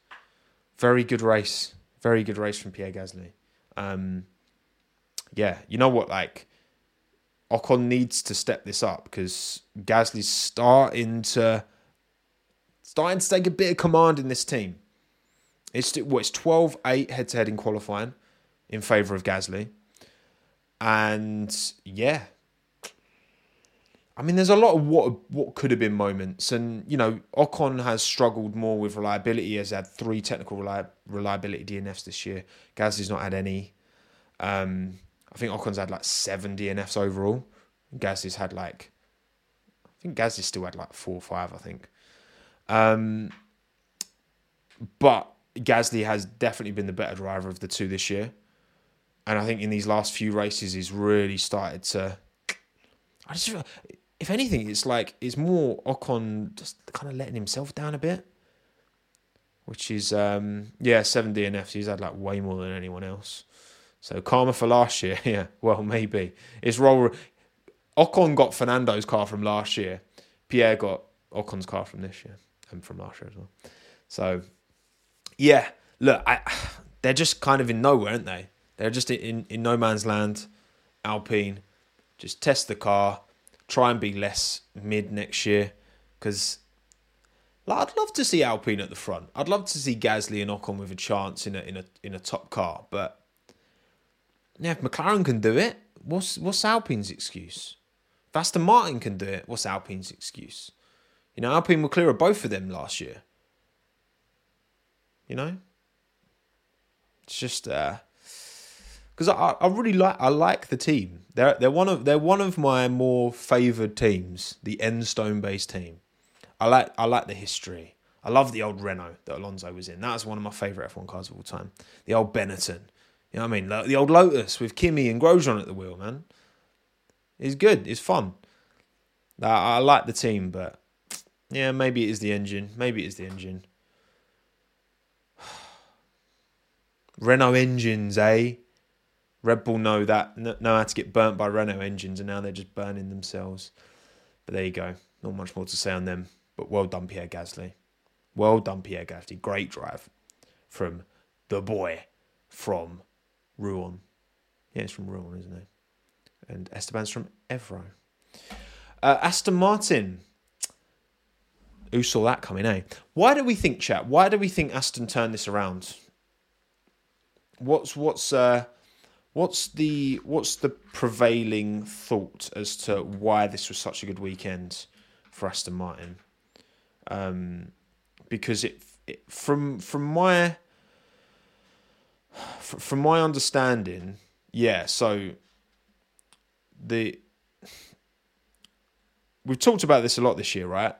Very good race. Very good race from Pierre Gasly. Um, yeah, you know what? Like, Ocon needs to step this up because Gasly's starting to starting to take a bit of command in this team. It's what it's 12-8 head to head in qualifying in favour of Gasly. And yeah. I mean, there's a lot of what what could have been moments, and you know, Ocon has struggled more with reliability. He has had three technical reliability DNFs this year. Gasly's not had any. Um, I think Ocon's had like seven DNFs overall. Gasly's had like, I think Gasly still had like four or five, I think. Um, but Gasly has definitely been the better driver of the two this year. And I think in these last few races, he's really started to. I just, feel, if anything, it's like it's more Ocon just kind of letting himself down a bit, which is um, yeah, seven DNFs. He's had like way more than anyone else. So karma for last year, yeah. Well, maybe it's roll. Ocon got Fernando's car from last year. Pierre got Ocon's car from this year and from last year as well. So, yeah, look, I, they're just kind of in nowhere, aren't they? They're just in, in no man's land. Alpine, Just test the car, try and be less mid next year, because I'd love to see Alpine at the front. I'd love to see Gasly and Ocon with a chance in a in a in a top car, but yeah, if McLaren can do it, what's what's Alpine's excuse? If Aston Martin can do it, what's Alpine's excuse? You know, Alpine were clear of both of them last year. You know, it's just because uh, I, I really like I like the team. They're they're one of they're one of my more favoured teams, the Enstone based team. I like I like the history. I love the old Renault that Alonso was in. That was one of my favourite F1 cars of all time. The old Benetton. You know what I mean? The old Lotus with Kimi and Grosjean at the wheel, man. It's good. It's fun. I, I like the team, but yeah, maybe it is the engine. Maybe it is the engine. Renault engines, eh? Red Bull know that know how to get burnt by Renault engines, and now they're just burning themselves. But there you go. Not much more to say on them. But well done, Pierre Gasly. Well done, Pierre Gasly. Great drive from the boy from Rouen. Yeah, it's from Rouen, isn't it? And Esteban's from Évreux. Uh, Aston Martin. Who saw that coming, eh? Why do we think, chat? Why do we think Aston turned this around? What's what's uh, what's the what's the prevailing thought as to why this was such a good weekend for Aston Martin? Um, because it, it from from my from my understanding, yeah. So the we've talked about this a lot this year, right?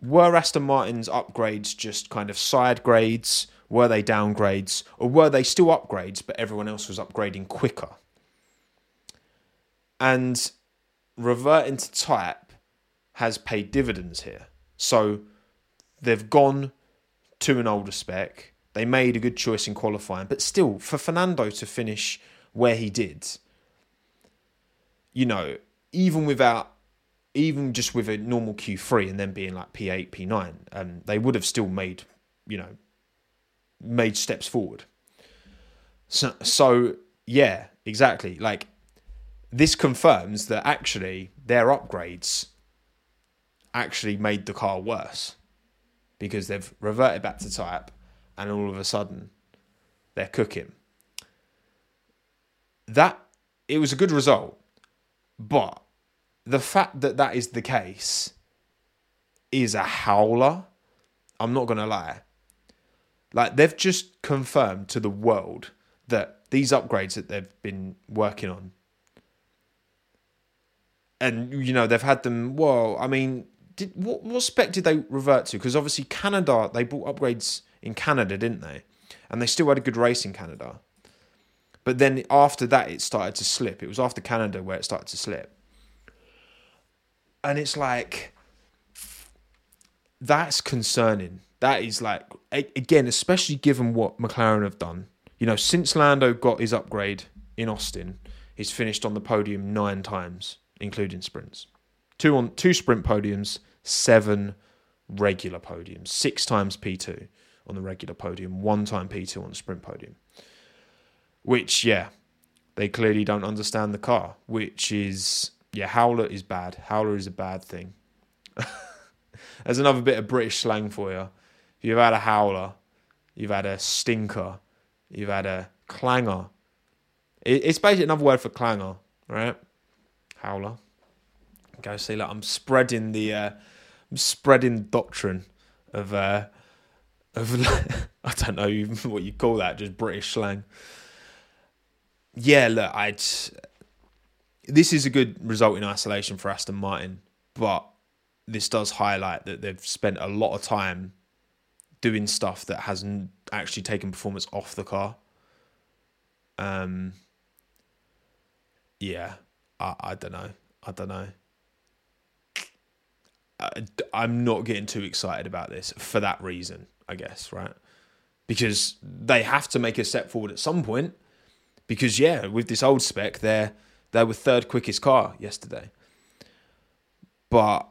Were Aston Martin's upgrades just kind of side grades? Were they downgrades? Or were they still upgrades, but everyone else was upgrading quicker? And reverting to type has paid dividends here. So they've gone to an older spec. They made a good choice in qualifying, but still, for Fernando to finish where he did, you know, even without, even just with a normal Q3 and then being like P8, P9, um, they would have still made, you know, made steps forward. So, so yeah, exactly. Like this confirms that actually their upgrades actually made the car worse because they've reverted back to type and all of a sudden they're cooking. That it was a good result, but the fact that that is the case is a howler. I'm not going to lie. Like they've just confirmed to the world that these upgrades that they've been working on and you know they've had them well i mean did what, what spec did they revert to because obviously canada they bought upgrades in canada didn't they? And they still had a good race in canada. But then after that it started to slip. It was after canada where it started to slip. And it's like that's concerning. That is like again, especially given what McLaren have done. You know, since Lando got his upgrade in Austin, he's finished on the podium nine times, including sprints. Two on two sprint podiums, seven regular podiums, six times P2 on the regular podium, one time P2 on the sprint podium. Which, yeah, they clearly don't understand the car, which is, yeah, Howler is bad. Howler is a bad thing. There's another bit of British slang for you. If you've had a howler, you've had a stinker, you've had a clanger. It's basically another word for clanger, right? Howler. Go see, like I'm spreading the, uh, I'm spreading doctrine of, uh, of I don't know what you call that, just British slang. Yeah, look, I'd. This is a good result in isolation for Aston Martin, but this does highlight that they've spent a lot of time doing stuff that hasn't actually taken performance off the car. Um, yeah, I, I don't know. I don't know. I, I'm not getting too excited about this for that reason, I guess, right? Because they have to make a step forward at some point. Because yeah, with this old spec, they're they were third quickest car yesterday. But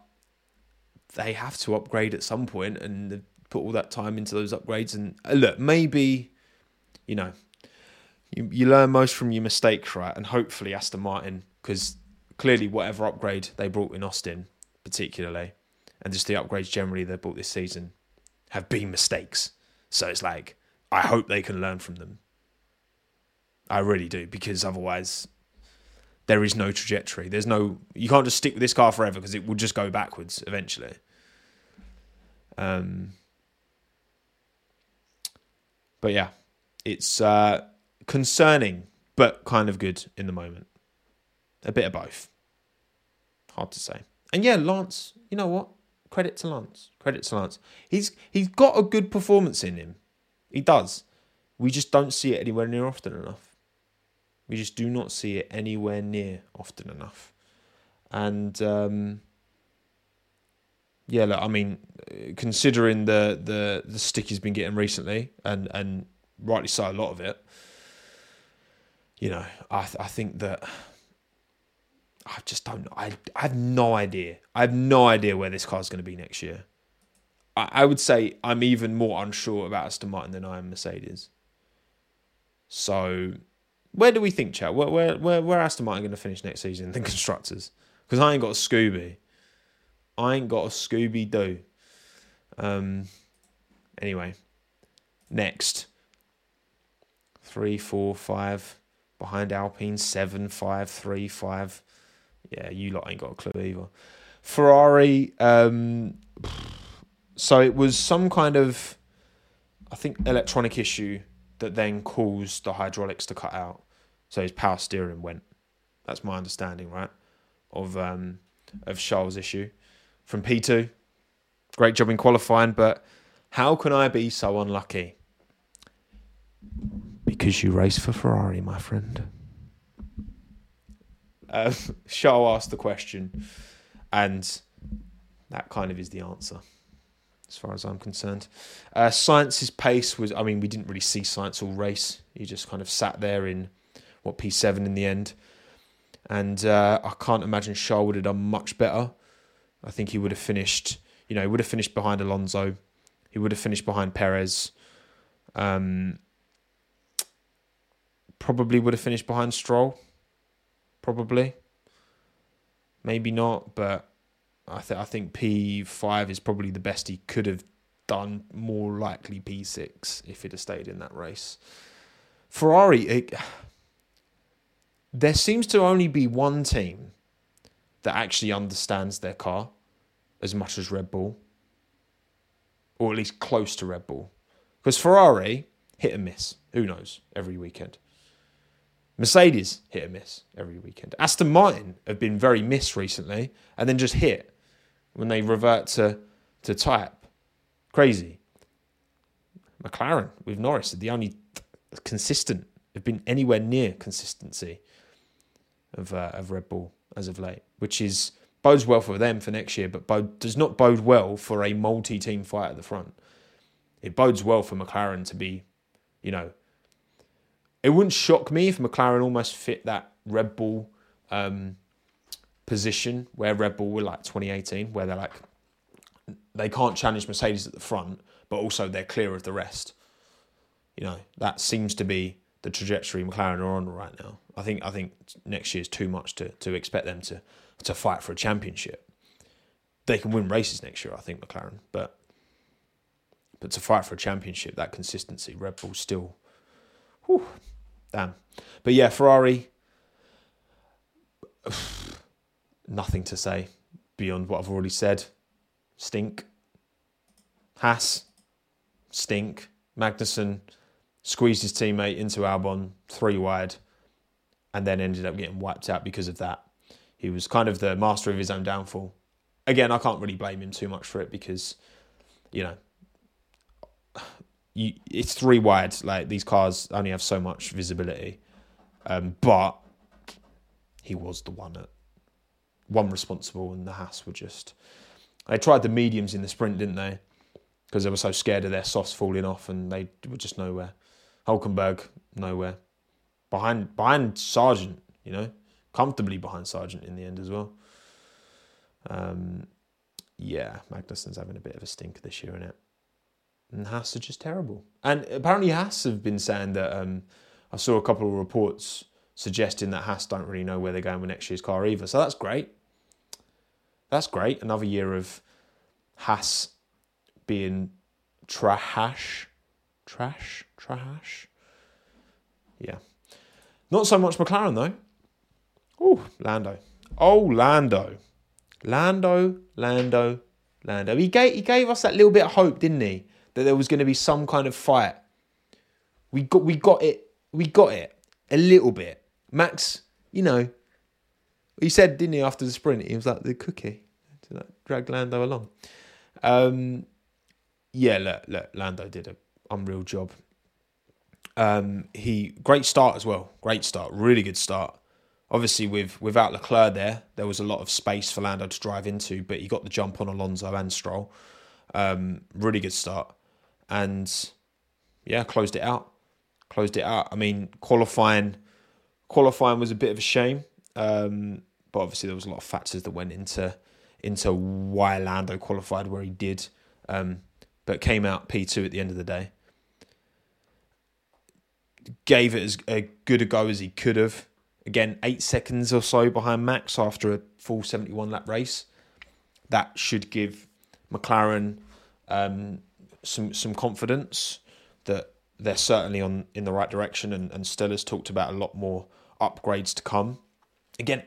they have to upgrade at some point, and put all that time into those upgrades. And uh, look, maybe, you know, you, you learn most from your mistakes, right? And hopefully Aston Martin, because clearly whatever upgrade they brought in Austin, particularly, and just the upgrades generally they brought this season, have been mistakes. So it's like I hope they can learn from them. I really do because otherwise there is no trajectory. There's no you can't just stick with this car forever because it will just go backwards eventually. Um, but yeah, it's uh, concerning but kind of good in the moment. A bit of both. Hard to say. And yeah, Lance, you know what? Credit to Lance. Credit to Lance. He's he's got a good performance in him. He does. We just don't see it anywhere near often enough. We just do not see it anywhere near often enough. And um, yeah, look, I mean, considering the the the stick he's been getting recently, and and rightly so, a lot of it. You know, I th- I think that I just don't know. I, I have no idea. I have no idea where this car's going to be next year. I, I would say I'm even more unsure about Aston Martin than I am Mercedes. So where do we think, Chad? Where where where, where Aston Martin going to finish next season? The constructors, because I ain't got a Scooby. I ain't got a Scooby Doo. Um. Anyway, next. Three, four, five behind Alpine. Seven, five, three, five. Yeah, you lot ain't got a clue either. Ferrari. Um. So it was some kind of, I think, electronic issue that then caused the hydraulics to cut out. So his power steering went. That's my understanding, right? Of um, of Charles' issue from P two. Great job in qualifying, but how can I be so unlucky? Because you race for Ferrari, my friend. Charles asked the question, and that kind of is the answer, as far as I'm concerned. Uh, Sainz's pace was, I mean, we didn't really see Sainz all race. He just kind of sat there in what P7 in the end. And uh, I can't imagine Charles would have done much better. I think he would have finished, you know, he would have finished behind Alonso. He would have finished behind Perez. Um, probably would have finished behind Stroll. Probably. Maybe not, but I, I think P5 is probably the best he could have done. More likely P6 if he'd have stayed in that race. Ferrari, it, there seems to only be one team that actually understands their car as much as Red Bull, or at least close to Red Bull. Because Ferrari hit and miss, who knows, every weekend. Mercedes hit and miss every weekend. Aston Martin have been very miss recently and then just hit when they revert to, to type. Crazy. McLaren with Norris are the only consistent, have been anywhere near consistency of uh, of Red Bull as of late, which is bodes well for them for next year, but bode, does not bode well for a multi-team fight at the front. It bodes well for McLaren to be, you know, it wouldn't shock me if McLaren almost fit that Red Bull um, position where Red Bull were like 2018, where they're like they can't challenge Mercedes at the front, but also they're clear of the rest. You know, that seems to be the trajectory McLaren are on right now. I think I think next year is too much to to expect them to to fight for a championship. They can win races next year, I think McLaren, but but to fight for a championship, that consistency, Red Bull still, whew, damn. But yeah, Ferrari, nothing to say beyond what I've already said. Stink. Haas, stink. Magnussen squeezed his teammate into Albon three wide, and then ended up getting wiped out because of that. He was kind of the master of his own downfall. Again, I can't really blame him too much for it because, you know, you, it's three wide. Like these cars only have so much visibility, um, but he was the one at one responsible, and the Haas were just. They tried the mediums in the sprint, didn't they? Because they were so scared of their softs falling off, and they were just nowhere. Hulkenberg nowhere. Behind behind Sargent, you know, comfortably behind Sargent in the end as well. Um, yeah, Magnussen's having a bit of a stink this year, isn't it. And Haas are just terrible. And apparently Haas have been saying that um, I saw a couple of reports suggesting that Haas don't really know where they're going with next year's car either. So that's great. That's great. Another year of Haas being trash, trash, trash. Yeah. Not so much McLaren though. Oh, Lando. Oh, Lando. Lando, Lando, Lando. He gave he gave us that little bit of hope, didn't he? That there was going to be some kind of fight. We got we got it. We got it a little bit. Max, you know, he said, didn't he, after the sprint, he was like the cookie to drag Lando along. Um, yeah, look, look, Lando did an unreal job. Um, he great start as well. Great start, really good start. Obviously, with without Leclerc there, there was a lot of space for Lando to drive into, but he got the jump on Alonso and Stroll. Um, really good start, and yeah, closed it out. Closed it out. I mean, qualifying, qualifying was a bit of a shame, um, but obviously there was a lot of factors that went into into why Lando qualified where he did, um, but came out P two at the end of the day gave it as a good a go as he could have. Again, eight seconds or so behind Max after a full 71 lap race. That should give McLaren um, some some confidence that they're certainly on in the right direction, and, and still has talked about a lot more upgrades to come. Again,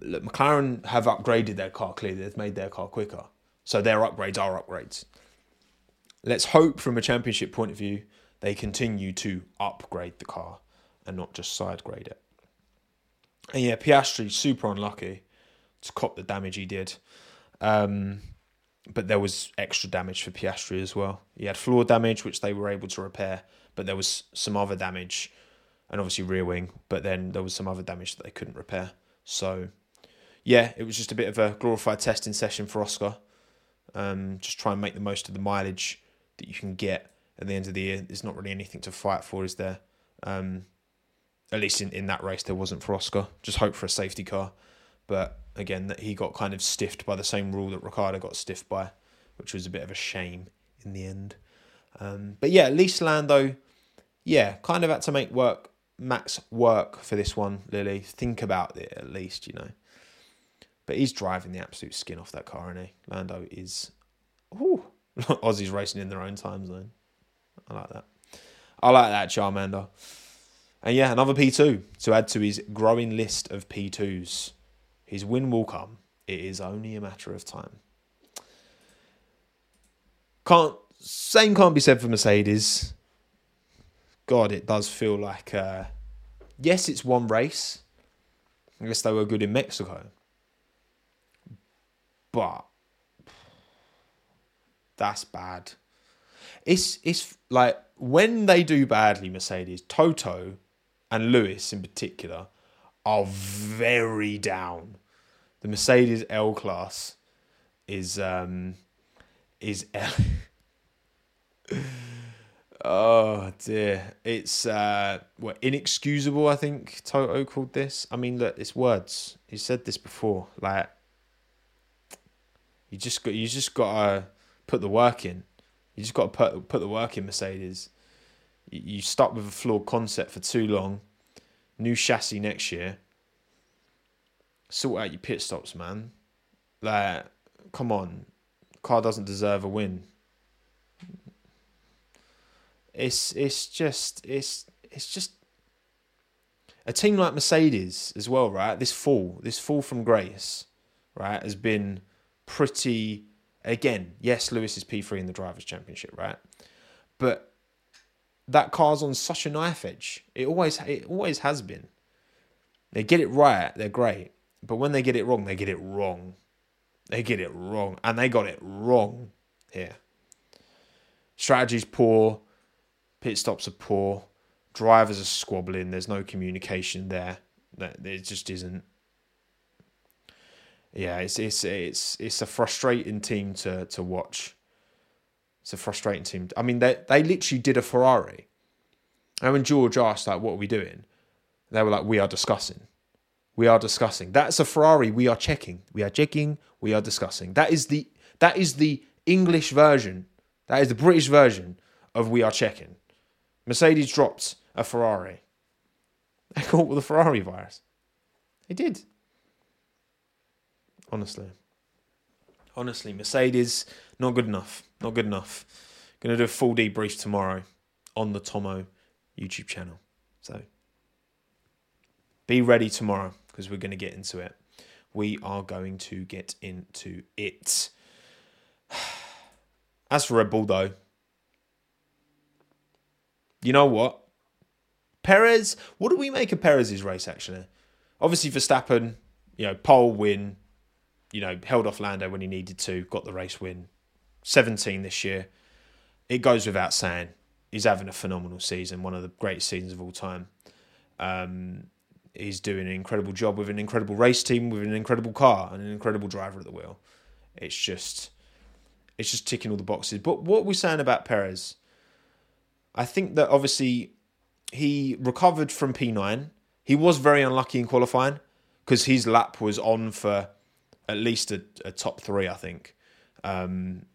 look, McLaren have upgraded their car clearly; they've made their car quicker, so their upgrades are upgrades. Let's hope, from a championship point of view, they continue to upgrade the car and not just side grade it. And yeah, Piastri super unlucky to cop the damage he did. Um, but there was extra damage for Piastri as well. He had floor damage, which they were able to repair, but there was some other damage, and obviously rear wing. But then there was some other damage that they couldn't repair. So, yeah, it was just a bit of a glorified testing session for Oscar. Um, just try and make the most of the mileage that you can get at the end of the year. There's not really anything to fight for, is there? Um, at least in, in that race, there wasn't for Oscar. Just hope for a safety car. But again, that he got kind of stiffed by the same rule that Ricciardo got stiffed by, which was a bit of a shame in the end. Um, but yeah, at least Lando, yeah, kind of had to make work Max work for this one, Lily. Think about it at least, you know. But he's driving the absolute skin off that car, and he? Lando is. Ooh, Aussies racing in their own time zone. I like that. I like that, Charmander. And yeah, another P2 to add to his growing list of P2s. His win will come. It is only a matter of time. Can't same can't be said for Mercedes. God, it does feel like uh, yes, it's one race. I guess they were good in Mexico. But that's bad. It's it's like when they do badly, Mercedes, Toto and Lewis in particular are very down. The Mercedes L class is um is L- oh dear it's uh what inexcusable i think toto called this i mean look it's words he said this before like you just got you just gotta put the work in you just got to put put the work in Mercedes. You, you stuck with a flawed concept for too long. New chassis next year. Sort out your pit stops, man. Like, come on, car doesn't deserve a win. It's it's just it's it's just a team like Mercedes as well, right? This fall, this fall from grace, right, has been pretty Again, yes, Lewis is P3 in the Drivers' Championship, right? But that car's on such a knife edge. It always it always has been. They get it right, they're great. But when they get it wrong, they get it wrong. They get it wrong. And they got it wrong here. Strategy's poor. Pit stops are poor. Drivers are squabbling. There's no communication there. There just isn't yeah, it's it's it's it's a frustrating team to to watch. It's a frustrating team. I mean, they they literally did a Ferrari. And when George asked like, "What are we doing?" They were like, "We are discussing. We are discussing." That's a Ferrari. We are checking. We are checking. We are discussing. That is the that is the English version. That is the British version of "We are checking." Mercedes dropped a Ferrari. They caught with the Ferrari virus. They did. Honestly. Honestly, Mercedes, not good enough. Not good enough. Going to do a full debrief tomorrow on the Tommo YouTube channel. So be ready tomorrow because we're going to get into it. We are going to get into it. As for Red Bull, though, you know what? Perez, what do we make of Perez's race actually? Obviously, Verstappen, you know, pole win, you know, held off Lando when he needed to, got the race win. 17 this year. It goes without saying. He's having a phenomenal season, one of the greatest seasons of all time. Um, he's doing an incredible job with an incredible race team, with an incredible car, and an incredible driver at the wheel. It's just, it's just ticking all the boxes. But what we're saying about Perez, I think that obviously he recovered from P9. He was very unlucky in qualifying because his lap was on for at least a, a top three, I think. Um,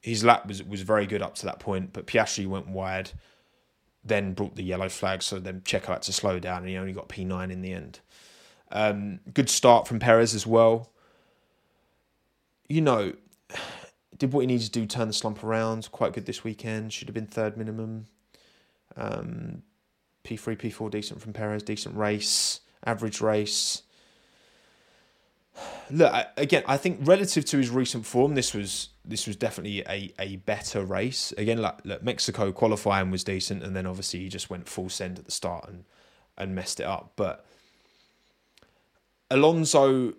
his lap was, was very good up to that point, but Piastri went wide, then brought the yellow flag, so then Checo had to slow down, and he only got P9 in the end. Um, good start from Perez as well. You know, did what he needed to do, turn the slump around. Quite good this weekend. Should have been third minimum. Um, P3, P4, decent from Perez, decent race, average race. Look, again, I think relative to his recent form, this was this was definitely a, a better race. Again, like look, Mexico qualifying was decent, and then obviously he just went full send at the start and and messed it up. But Alonso,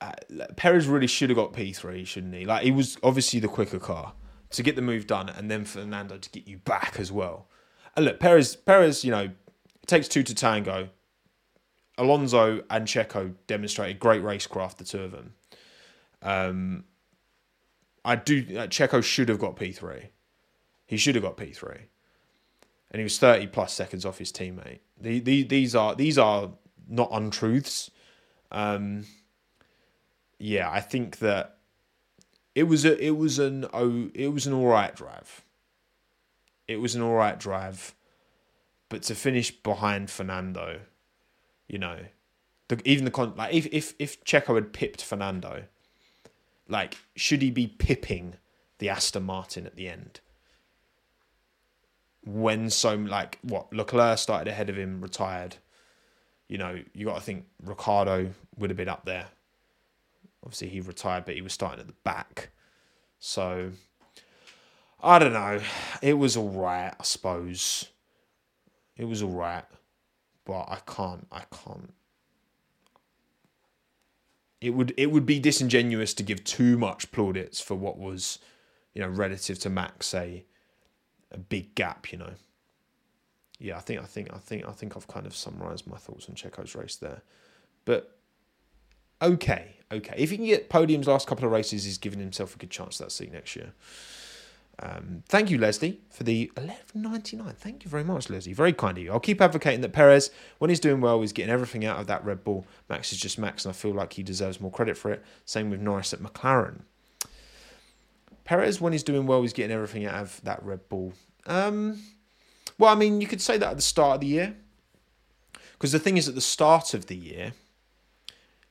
uh, Perez really should have got P three, shouldn't he? Like he was obviously the quicker car to get the move done, and then Fernando to get you back as well. And look, Perez, Perez, you know, it takes two to tango. Alonso and Checo demonstrated great racecraft, the two of them. Um, I do. Uh, Checo should have got P three. He should have got P three, and he was thirty plus seconds off his teammate. The, the, these are these are not untruths. Um, yeah, I think that it was a it was an oh it was an all right drive. It was an all right drive, but to finish behind Fernando, you know, the, even the con like if if if Checo had pipped Fernando, like should he be pipping the Aston Martin at the end? When so like what Leclerc started ahead of him, retired. You know, you got to think Ricciardo would have been up there. Obviously, he retired, but he was starting at the back. So I don't know. It was all right, I suppose. It was all right, but I can't. I can't. It would it would be disingenuous to give too much plaudits for what was, you know, relative to Max a a big gap. You know. Yeah, I think I think I think I think I've kind of summarised my thoughts on Checo's race there, but okay, okay. If he can get podiums last couple of races, he's giving himself a good chance that seat next year. Um, thank you, Leslie, for the eleven ninety nine. Thank you very much, Leslie. Very kind of you. I'll keep advocating that Perez, when he's doing well, he's getting everything out of that Red Bull. Max is just Max, and I feel like he deserves more credit for it. Same with Norris at McLaren. Perez, when he's doing well, he's getting everything out of that Red Bull. Um, well, I mean, you could say that at the start of the year, because the thing is, at the start of the year,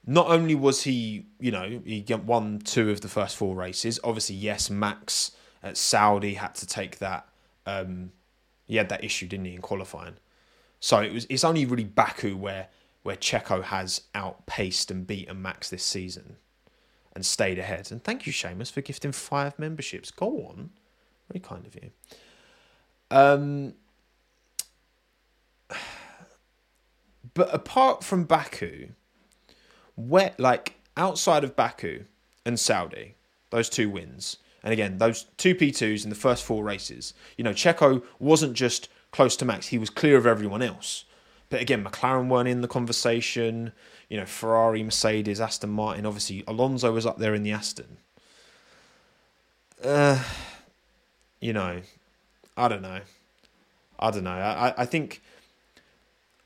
not only was he, you know, he won two of the first four races. Obviously, yes, Max at Saudi had to take that. Um, he had that issue, didn't he, in qualifying? So it was. It's only really Baku where where Checo has outpaced and beaten Max this season, and stayed ahead. And thank you, Seamus, for gifting five memberships. Go on, very kind of you. Um, but apart from Baku, where like outside of Baku and Saudi, those two wins, and again, those two P2s in the first four races, you know, Checo wasn't just close to Max, he was clear of everyone else. But again, McLaren weren't in the conversation. You know, Ferrari, Mercedes, Aston Martin. Obviously, Alonso was up there in the Aston. Uh, you know, I don't know. I don't know. I, I think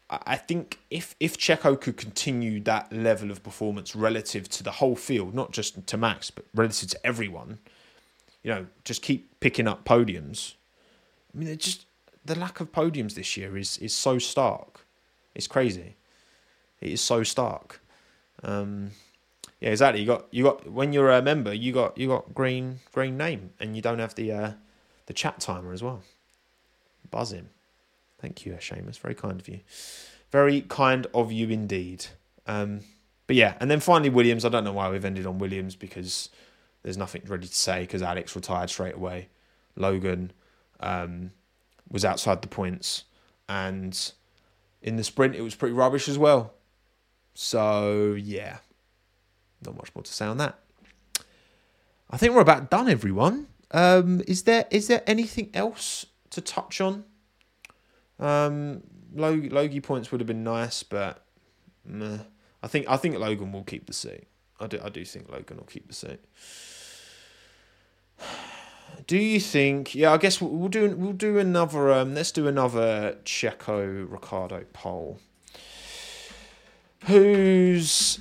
I think if if Checo could continue that level of performance relative to the whole field, not just to Max, but relative to everyone, you know, just keep picking up podiums. I mean, just the lack of podiums this year is is so stark. It's crazy. It is so stark. Um, yeah, exactly. You got you got when you're a member, you got you got green green name, and you don't have the uh, the chat timer as well. Buzzing. Thank you, Seamus. Very kind of you. Very kind of you indeed. Um, but yeah, and then finally Williams. I don't know why we've ended on Williams because there's nothing ready to say because Alex retired straight away. Logan um, was outside the points, and in the sprint it was pretty rubbish as well. So yeah, not much more to say on that. I think we're about done, everyone. Um, is there is there anything else to touch on? Um, Logie points would have been nice, but meh. I think I think Logan will keep the seat. I do I do think Logan will keep the seat. Do you think? Yeah, I guess we'll do we'll do another. Um, let's do another Checo Ricciardo poll. Who's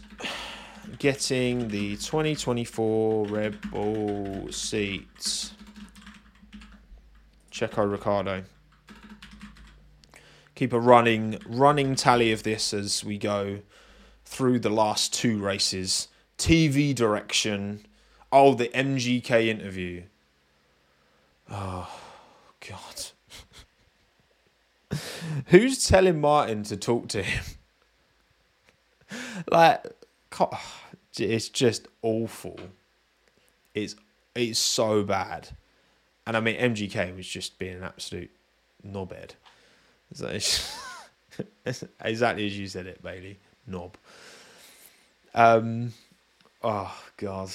getting the 2024 Red Bull seats? Checo Ricciardo. Keep a running running tally of this as we go through the last two races. TV direction. Oh, the MGK interview. Oh, God. Who's telling Martin to talk to him? like, God, it's just awful. It's it's so bad, and I mean MGK was just being an absolute knobhead. exactly as you said it, Bailey. Knob. Um, oh God,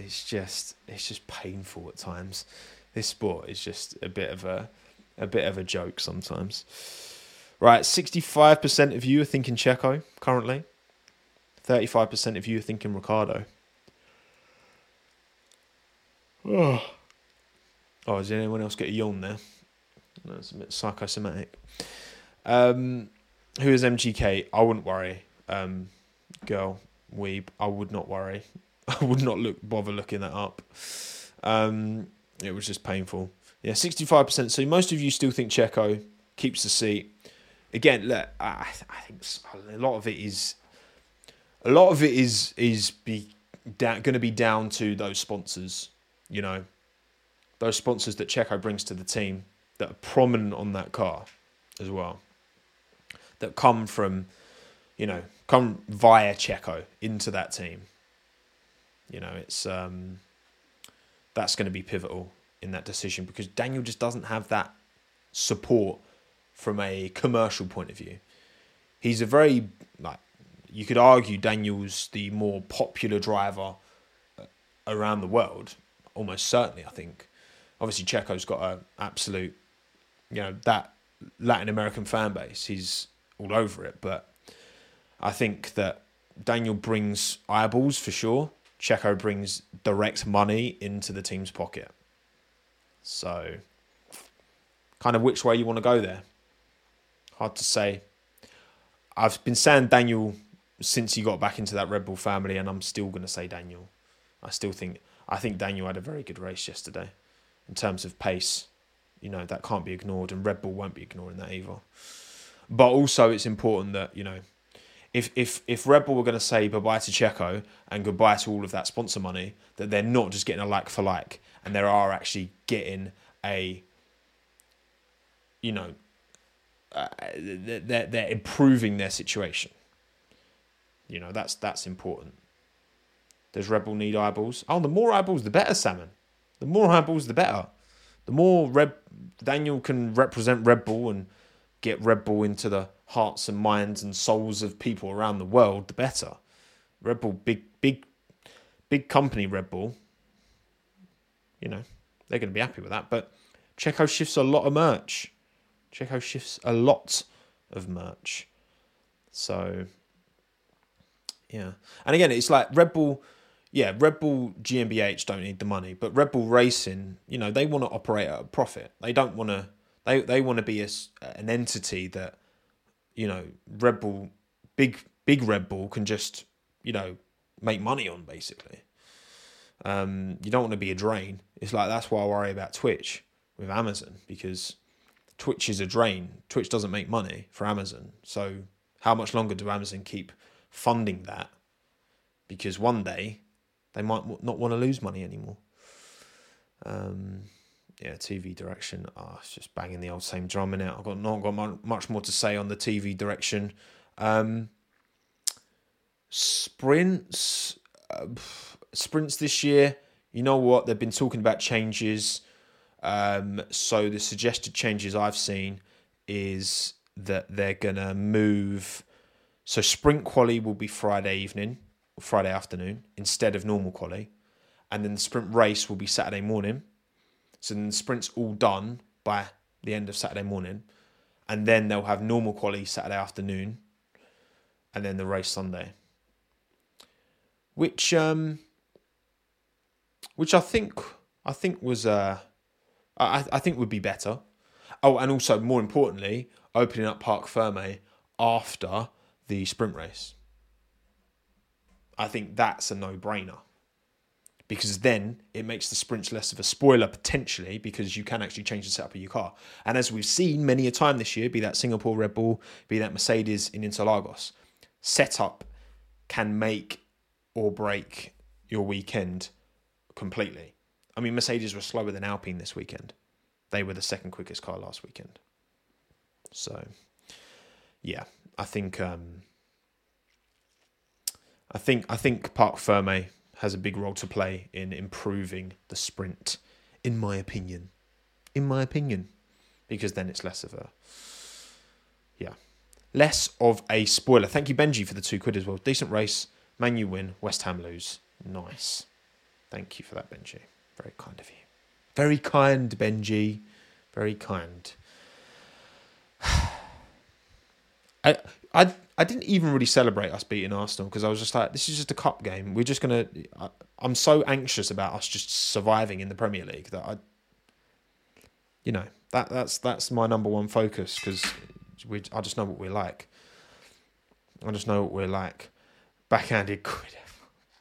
it's just it's just painful at times. This sport is just a bit of a a bit of a joke sometimes. Right, sixty five percent of you are thinking Checo currently. Thirty five percent of you are thinking Ricciardo. Oh. Oh, does anyone else get a yawn there? That's a bit psychosomatic. Um, who is MGK? I wouldn't worry. Um, girl, weeb. I would not worry. I would not look bother looking that up. Um, it was just painful. Yeah, sixty five percent. So most of you still think Checo keeps the seat. Again, look, I, I think a lot of it is a lot of it is is be going to be down to those sponsors. You know, those sponsors that Checo brings to the team that are prominent on that car as well. That come from, you know, come via Checo into that team. You know, it's um, that's going to be pivotal in that decision because Daniel just doesn't have that support from a commercial point of view. He's a very like you could argue Daniel's the more popular driver uh, around the world, almost certainly. I think. Obviously, Checo's got an absolute, you know, that Latin American fan base. He's all over it, but I think that Daniel brings eyeballs for sure. Checo brings direct money into the team's pocket. So, kind of which way you want to go there. Hard to say. I've been saying Daniel since he got back into that Red Bull family, and I'm still going to say Daniel. I still think I think Daniel had a very good race yesterday in terms of pace. You know that can't be ignored, and Red Bull won't be ignoring that either. But also, it's important that you know if if if Red Bull were going to say bye bye to Checo and goodbye to all of that sponsor money, that they're not just getting a like for like, and they are actually getting a, you know, uh, they're they're improving their situation. You know that's that's important. Does Red Bull need eyeballs? Oh, the more eyeballs, the better, Salmon. The more eyeballs, the better. The more Red Daniel can represent Red Bull and get Red Bull into the hearts and minds and souls of people around the world, the better. Red Bull, big, big, big company, Red Bull. You know, they're going to be happy with that. But Checo shifts a lot of merch. Checo shifts a lot of merch. So, yeah. And again, it's like Red Bull, yeah, Red Bull GmbH don't need the money, but Red Bull Racing, you know, they want to operate at a profit. They don't want to they they want to be a, an entity that you know Red Bull, big big Red Bull can just you know make money on basically. Um, you don't want to be a drain. It's like that's why I worry about Twitch with Amazon because Twitch is a drain. Twitch doesn't make money for Amazon, so How much longer do Amazon keep funding that? Because one day they might not want to lose money anymore. Um, yeah, TV direction. Oh, it's just banging the old same drum in it. I've got not got much more to say on the TV direction. Um, sprints, uh, sprints this year. You know what? They've been talking about changes. Um, so the suggested changes I've seen is that they're gonna move. So sprint quali will be Friday evening, Friday afternoon instead of normal quali, and then the sprint race will be Saturday morning. So then the sprint's all done by the end of Saturday morning, and then they'll have normal quali Saturday afternoon, and then the race Sunday. Which um, which I think I think was uh, I I think would be better. Oh, and also more importantly, opening up Parc Fermé after the sprint race. I think that's a no-brainer because then it makes the sprints less of a spoiler potentially because you can actually change the setup of your car. And as we've seen many a time this year, be that Singapore Red Bull, be that Mercedes in Interlagos, setup can make or break your weekend completely. I mean, Mercedes were slower than Alpine this weekend. They were the second quickest car last weekend. So, yeah, I think um, I think I think Parc Fermé has a big role to play in improving the sprint, in my opinion. In my opinion, because then it's less of a yeah, less of a spoiler. Thank you, Benji, for the two quid as well. Decent race. Man U win. West Ham lose. Nice. Thank you for that, Benji. Very kind of you. Very kind, Benji. Very kind. I I I didn't even really celebrate us beating Arsenal because I was just like, this is just a cup game. We're just gonna. I, I'm so anxious about us just surviving in the Premier League that I, you know, that that's that's my number one focus because we I just know what we're like. I just know what we're like. Backhanded quid.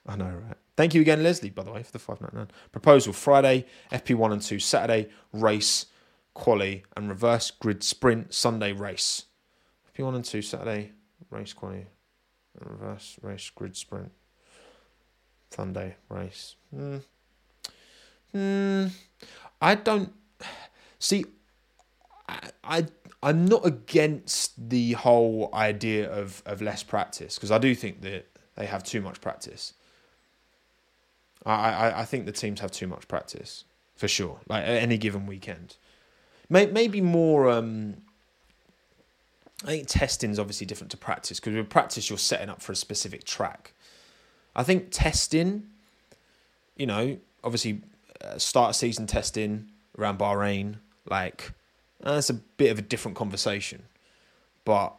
I know, right? Thank you again, Leslie, by the way, for the 599. Proposal Friday, FP1 and 2, Saturday, race, quali, and reverse grid sprint, Sunday, race. FP1 and 2, Saturday, race, quali, and reverse race, grid sprint, Sunday, race. Hmm. Hmm. I don't. See, I, I I'm not against the whole idea of, of less practice because I do think that they have too much practice. I, I, I think the teams have too much practice for sure. Like at any given weekend, maybe more. Um, I think testing is obviously different to practice because with practice you're setting up for a specific track. I think testing, you know, obviously uh, start season testing around Bahrain, like that's a bit of a different conversation, but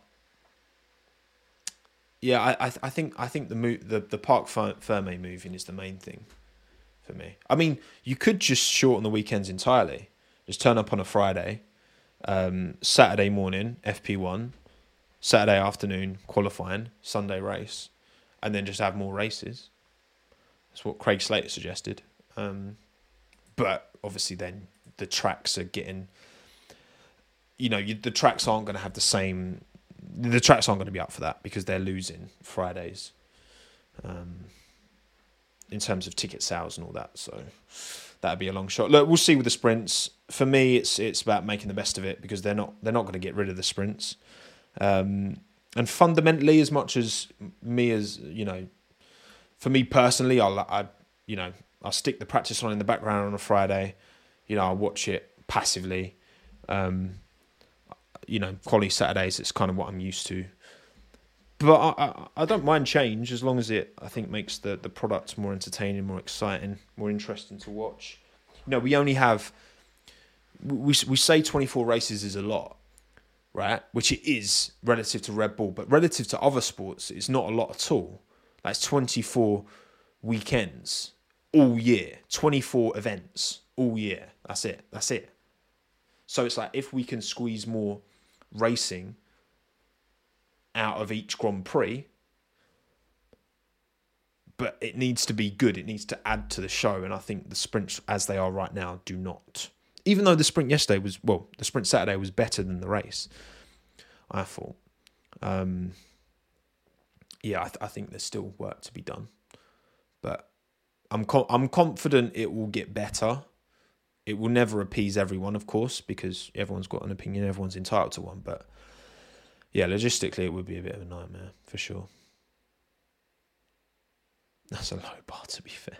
yeah, I I, I think I think the the the Parc Fermé moving is the main thing for me. I mean, you could just shorten the weekends entirely. Just turn up on a Friday, um, Saturday morning FP one, Saturday afternoon qualifying, Sunday race, and then just have more races. That's what Craig Slater suggested. Um, but obviously, then the tracks are getting. You know, you, the tracks aren't going to have the same the tracks aren't going to be up for that because they're losing Fridays um, in terms of ticket sales and all that. So that'd be a long shot. Look, we'll see with the sprints. For me, it's it's about making the best of it because they're not they're not going to get rid of the sprints. Um, and fundamentally, as much as me as you know, for me personally, I'll I you know I'll stick the practice on in the background on a Friday. You know, I'll watch it passively. Um, you know, quality Saturdays. It's kind of what I'm used to. But I, I, don't mind change as long as it I think makes the the product more entertaining, more exciting, more interesting to watch. You know, we only have we we say 24 races is a lot, right? Which it is relative to Red Bull, but relative to other sports, it's not a lot at all. That's 24 weekends all year, 24 events all year. That's it. That's it. So it's like if we can squeeze more racing out of each Grand Prix, but it needs to be good. It needs to add to the show, and I think the sprints as they are right now do not. Even though the sprint yesterday was well, the sprint Saturday was better than the race. I thought. Um, yeah, I, th- I think there's still work to be done, but I'm com- I'm confident it will get better. It will never appease everyone, of course, because everyone's got an opinion, everyone's entitled to one. But yeah, logistically, it would be a bit of a nightmare for sure. That's a low bar, to be fair.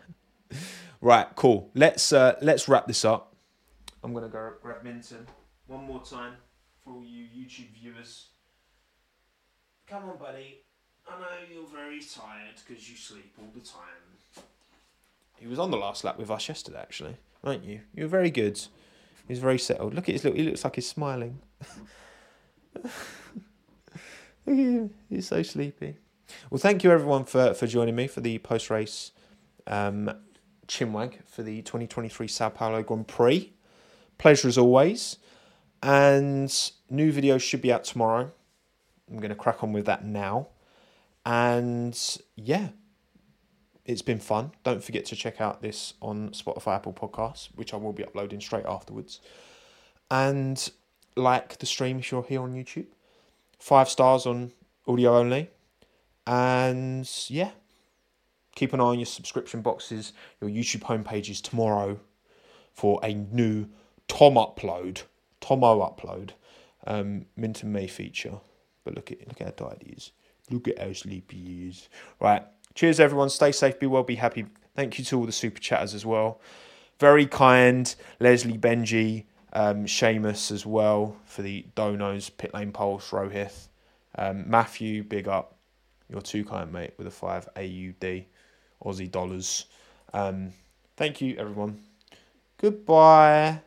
right, cool. Let's uh, let's wrap this up. I'm gonna go grab Minton one more time for all you YouTube viewers. Come on, buddy. I know you're very tired because you sleep all the time. He was on the last lap with us yesterday, actually, weren't you? You were very good. He's very settled. Look at his look. He looks like he's smiling. He's so sleepy. Well, thank you everyone for, for joining me for the post race um, chinwag for the 2023 Sao Paulo Grand Prix. Pleasure as always. And new videos should be out tomorrow. I'm going to crack on with that now. And yeah, it's been fun. Don't forget to check out this on Spotify, Apple Podcasts, which I will be uploading straight afterwards. And like the stream if you're here on YouTube. Five stars on audio only. And yeah, keep an eye on your subscription boxes, your YouTube homepages tomorrow for a new Tom upload, Tommo upload, um, Minton May feature. But look at look how tired he is. Look at how sleepy he is. Right. Cheers, everyone. Stay safe, be well, be happy. Thank you to all the super chatters as well. Very kind, Leslie, Benji, um, Seamus as well for the donos, Pit Lane Pulse, Rohith. Um, Matthew, big up. You're too kind, mate, with a 5 AUD, Aussie dollars. Um, thank you, everyone. Goodbye.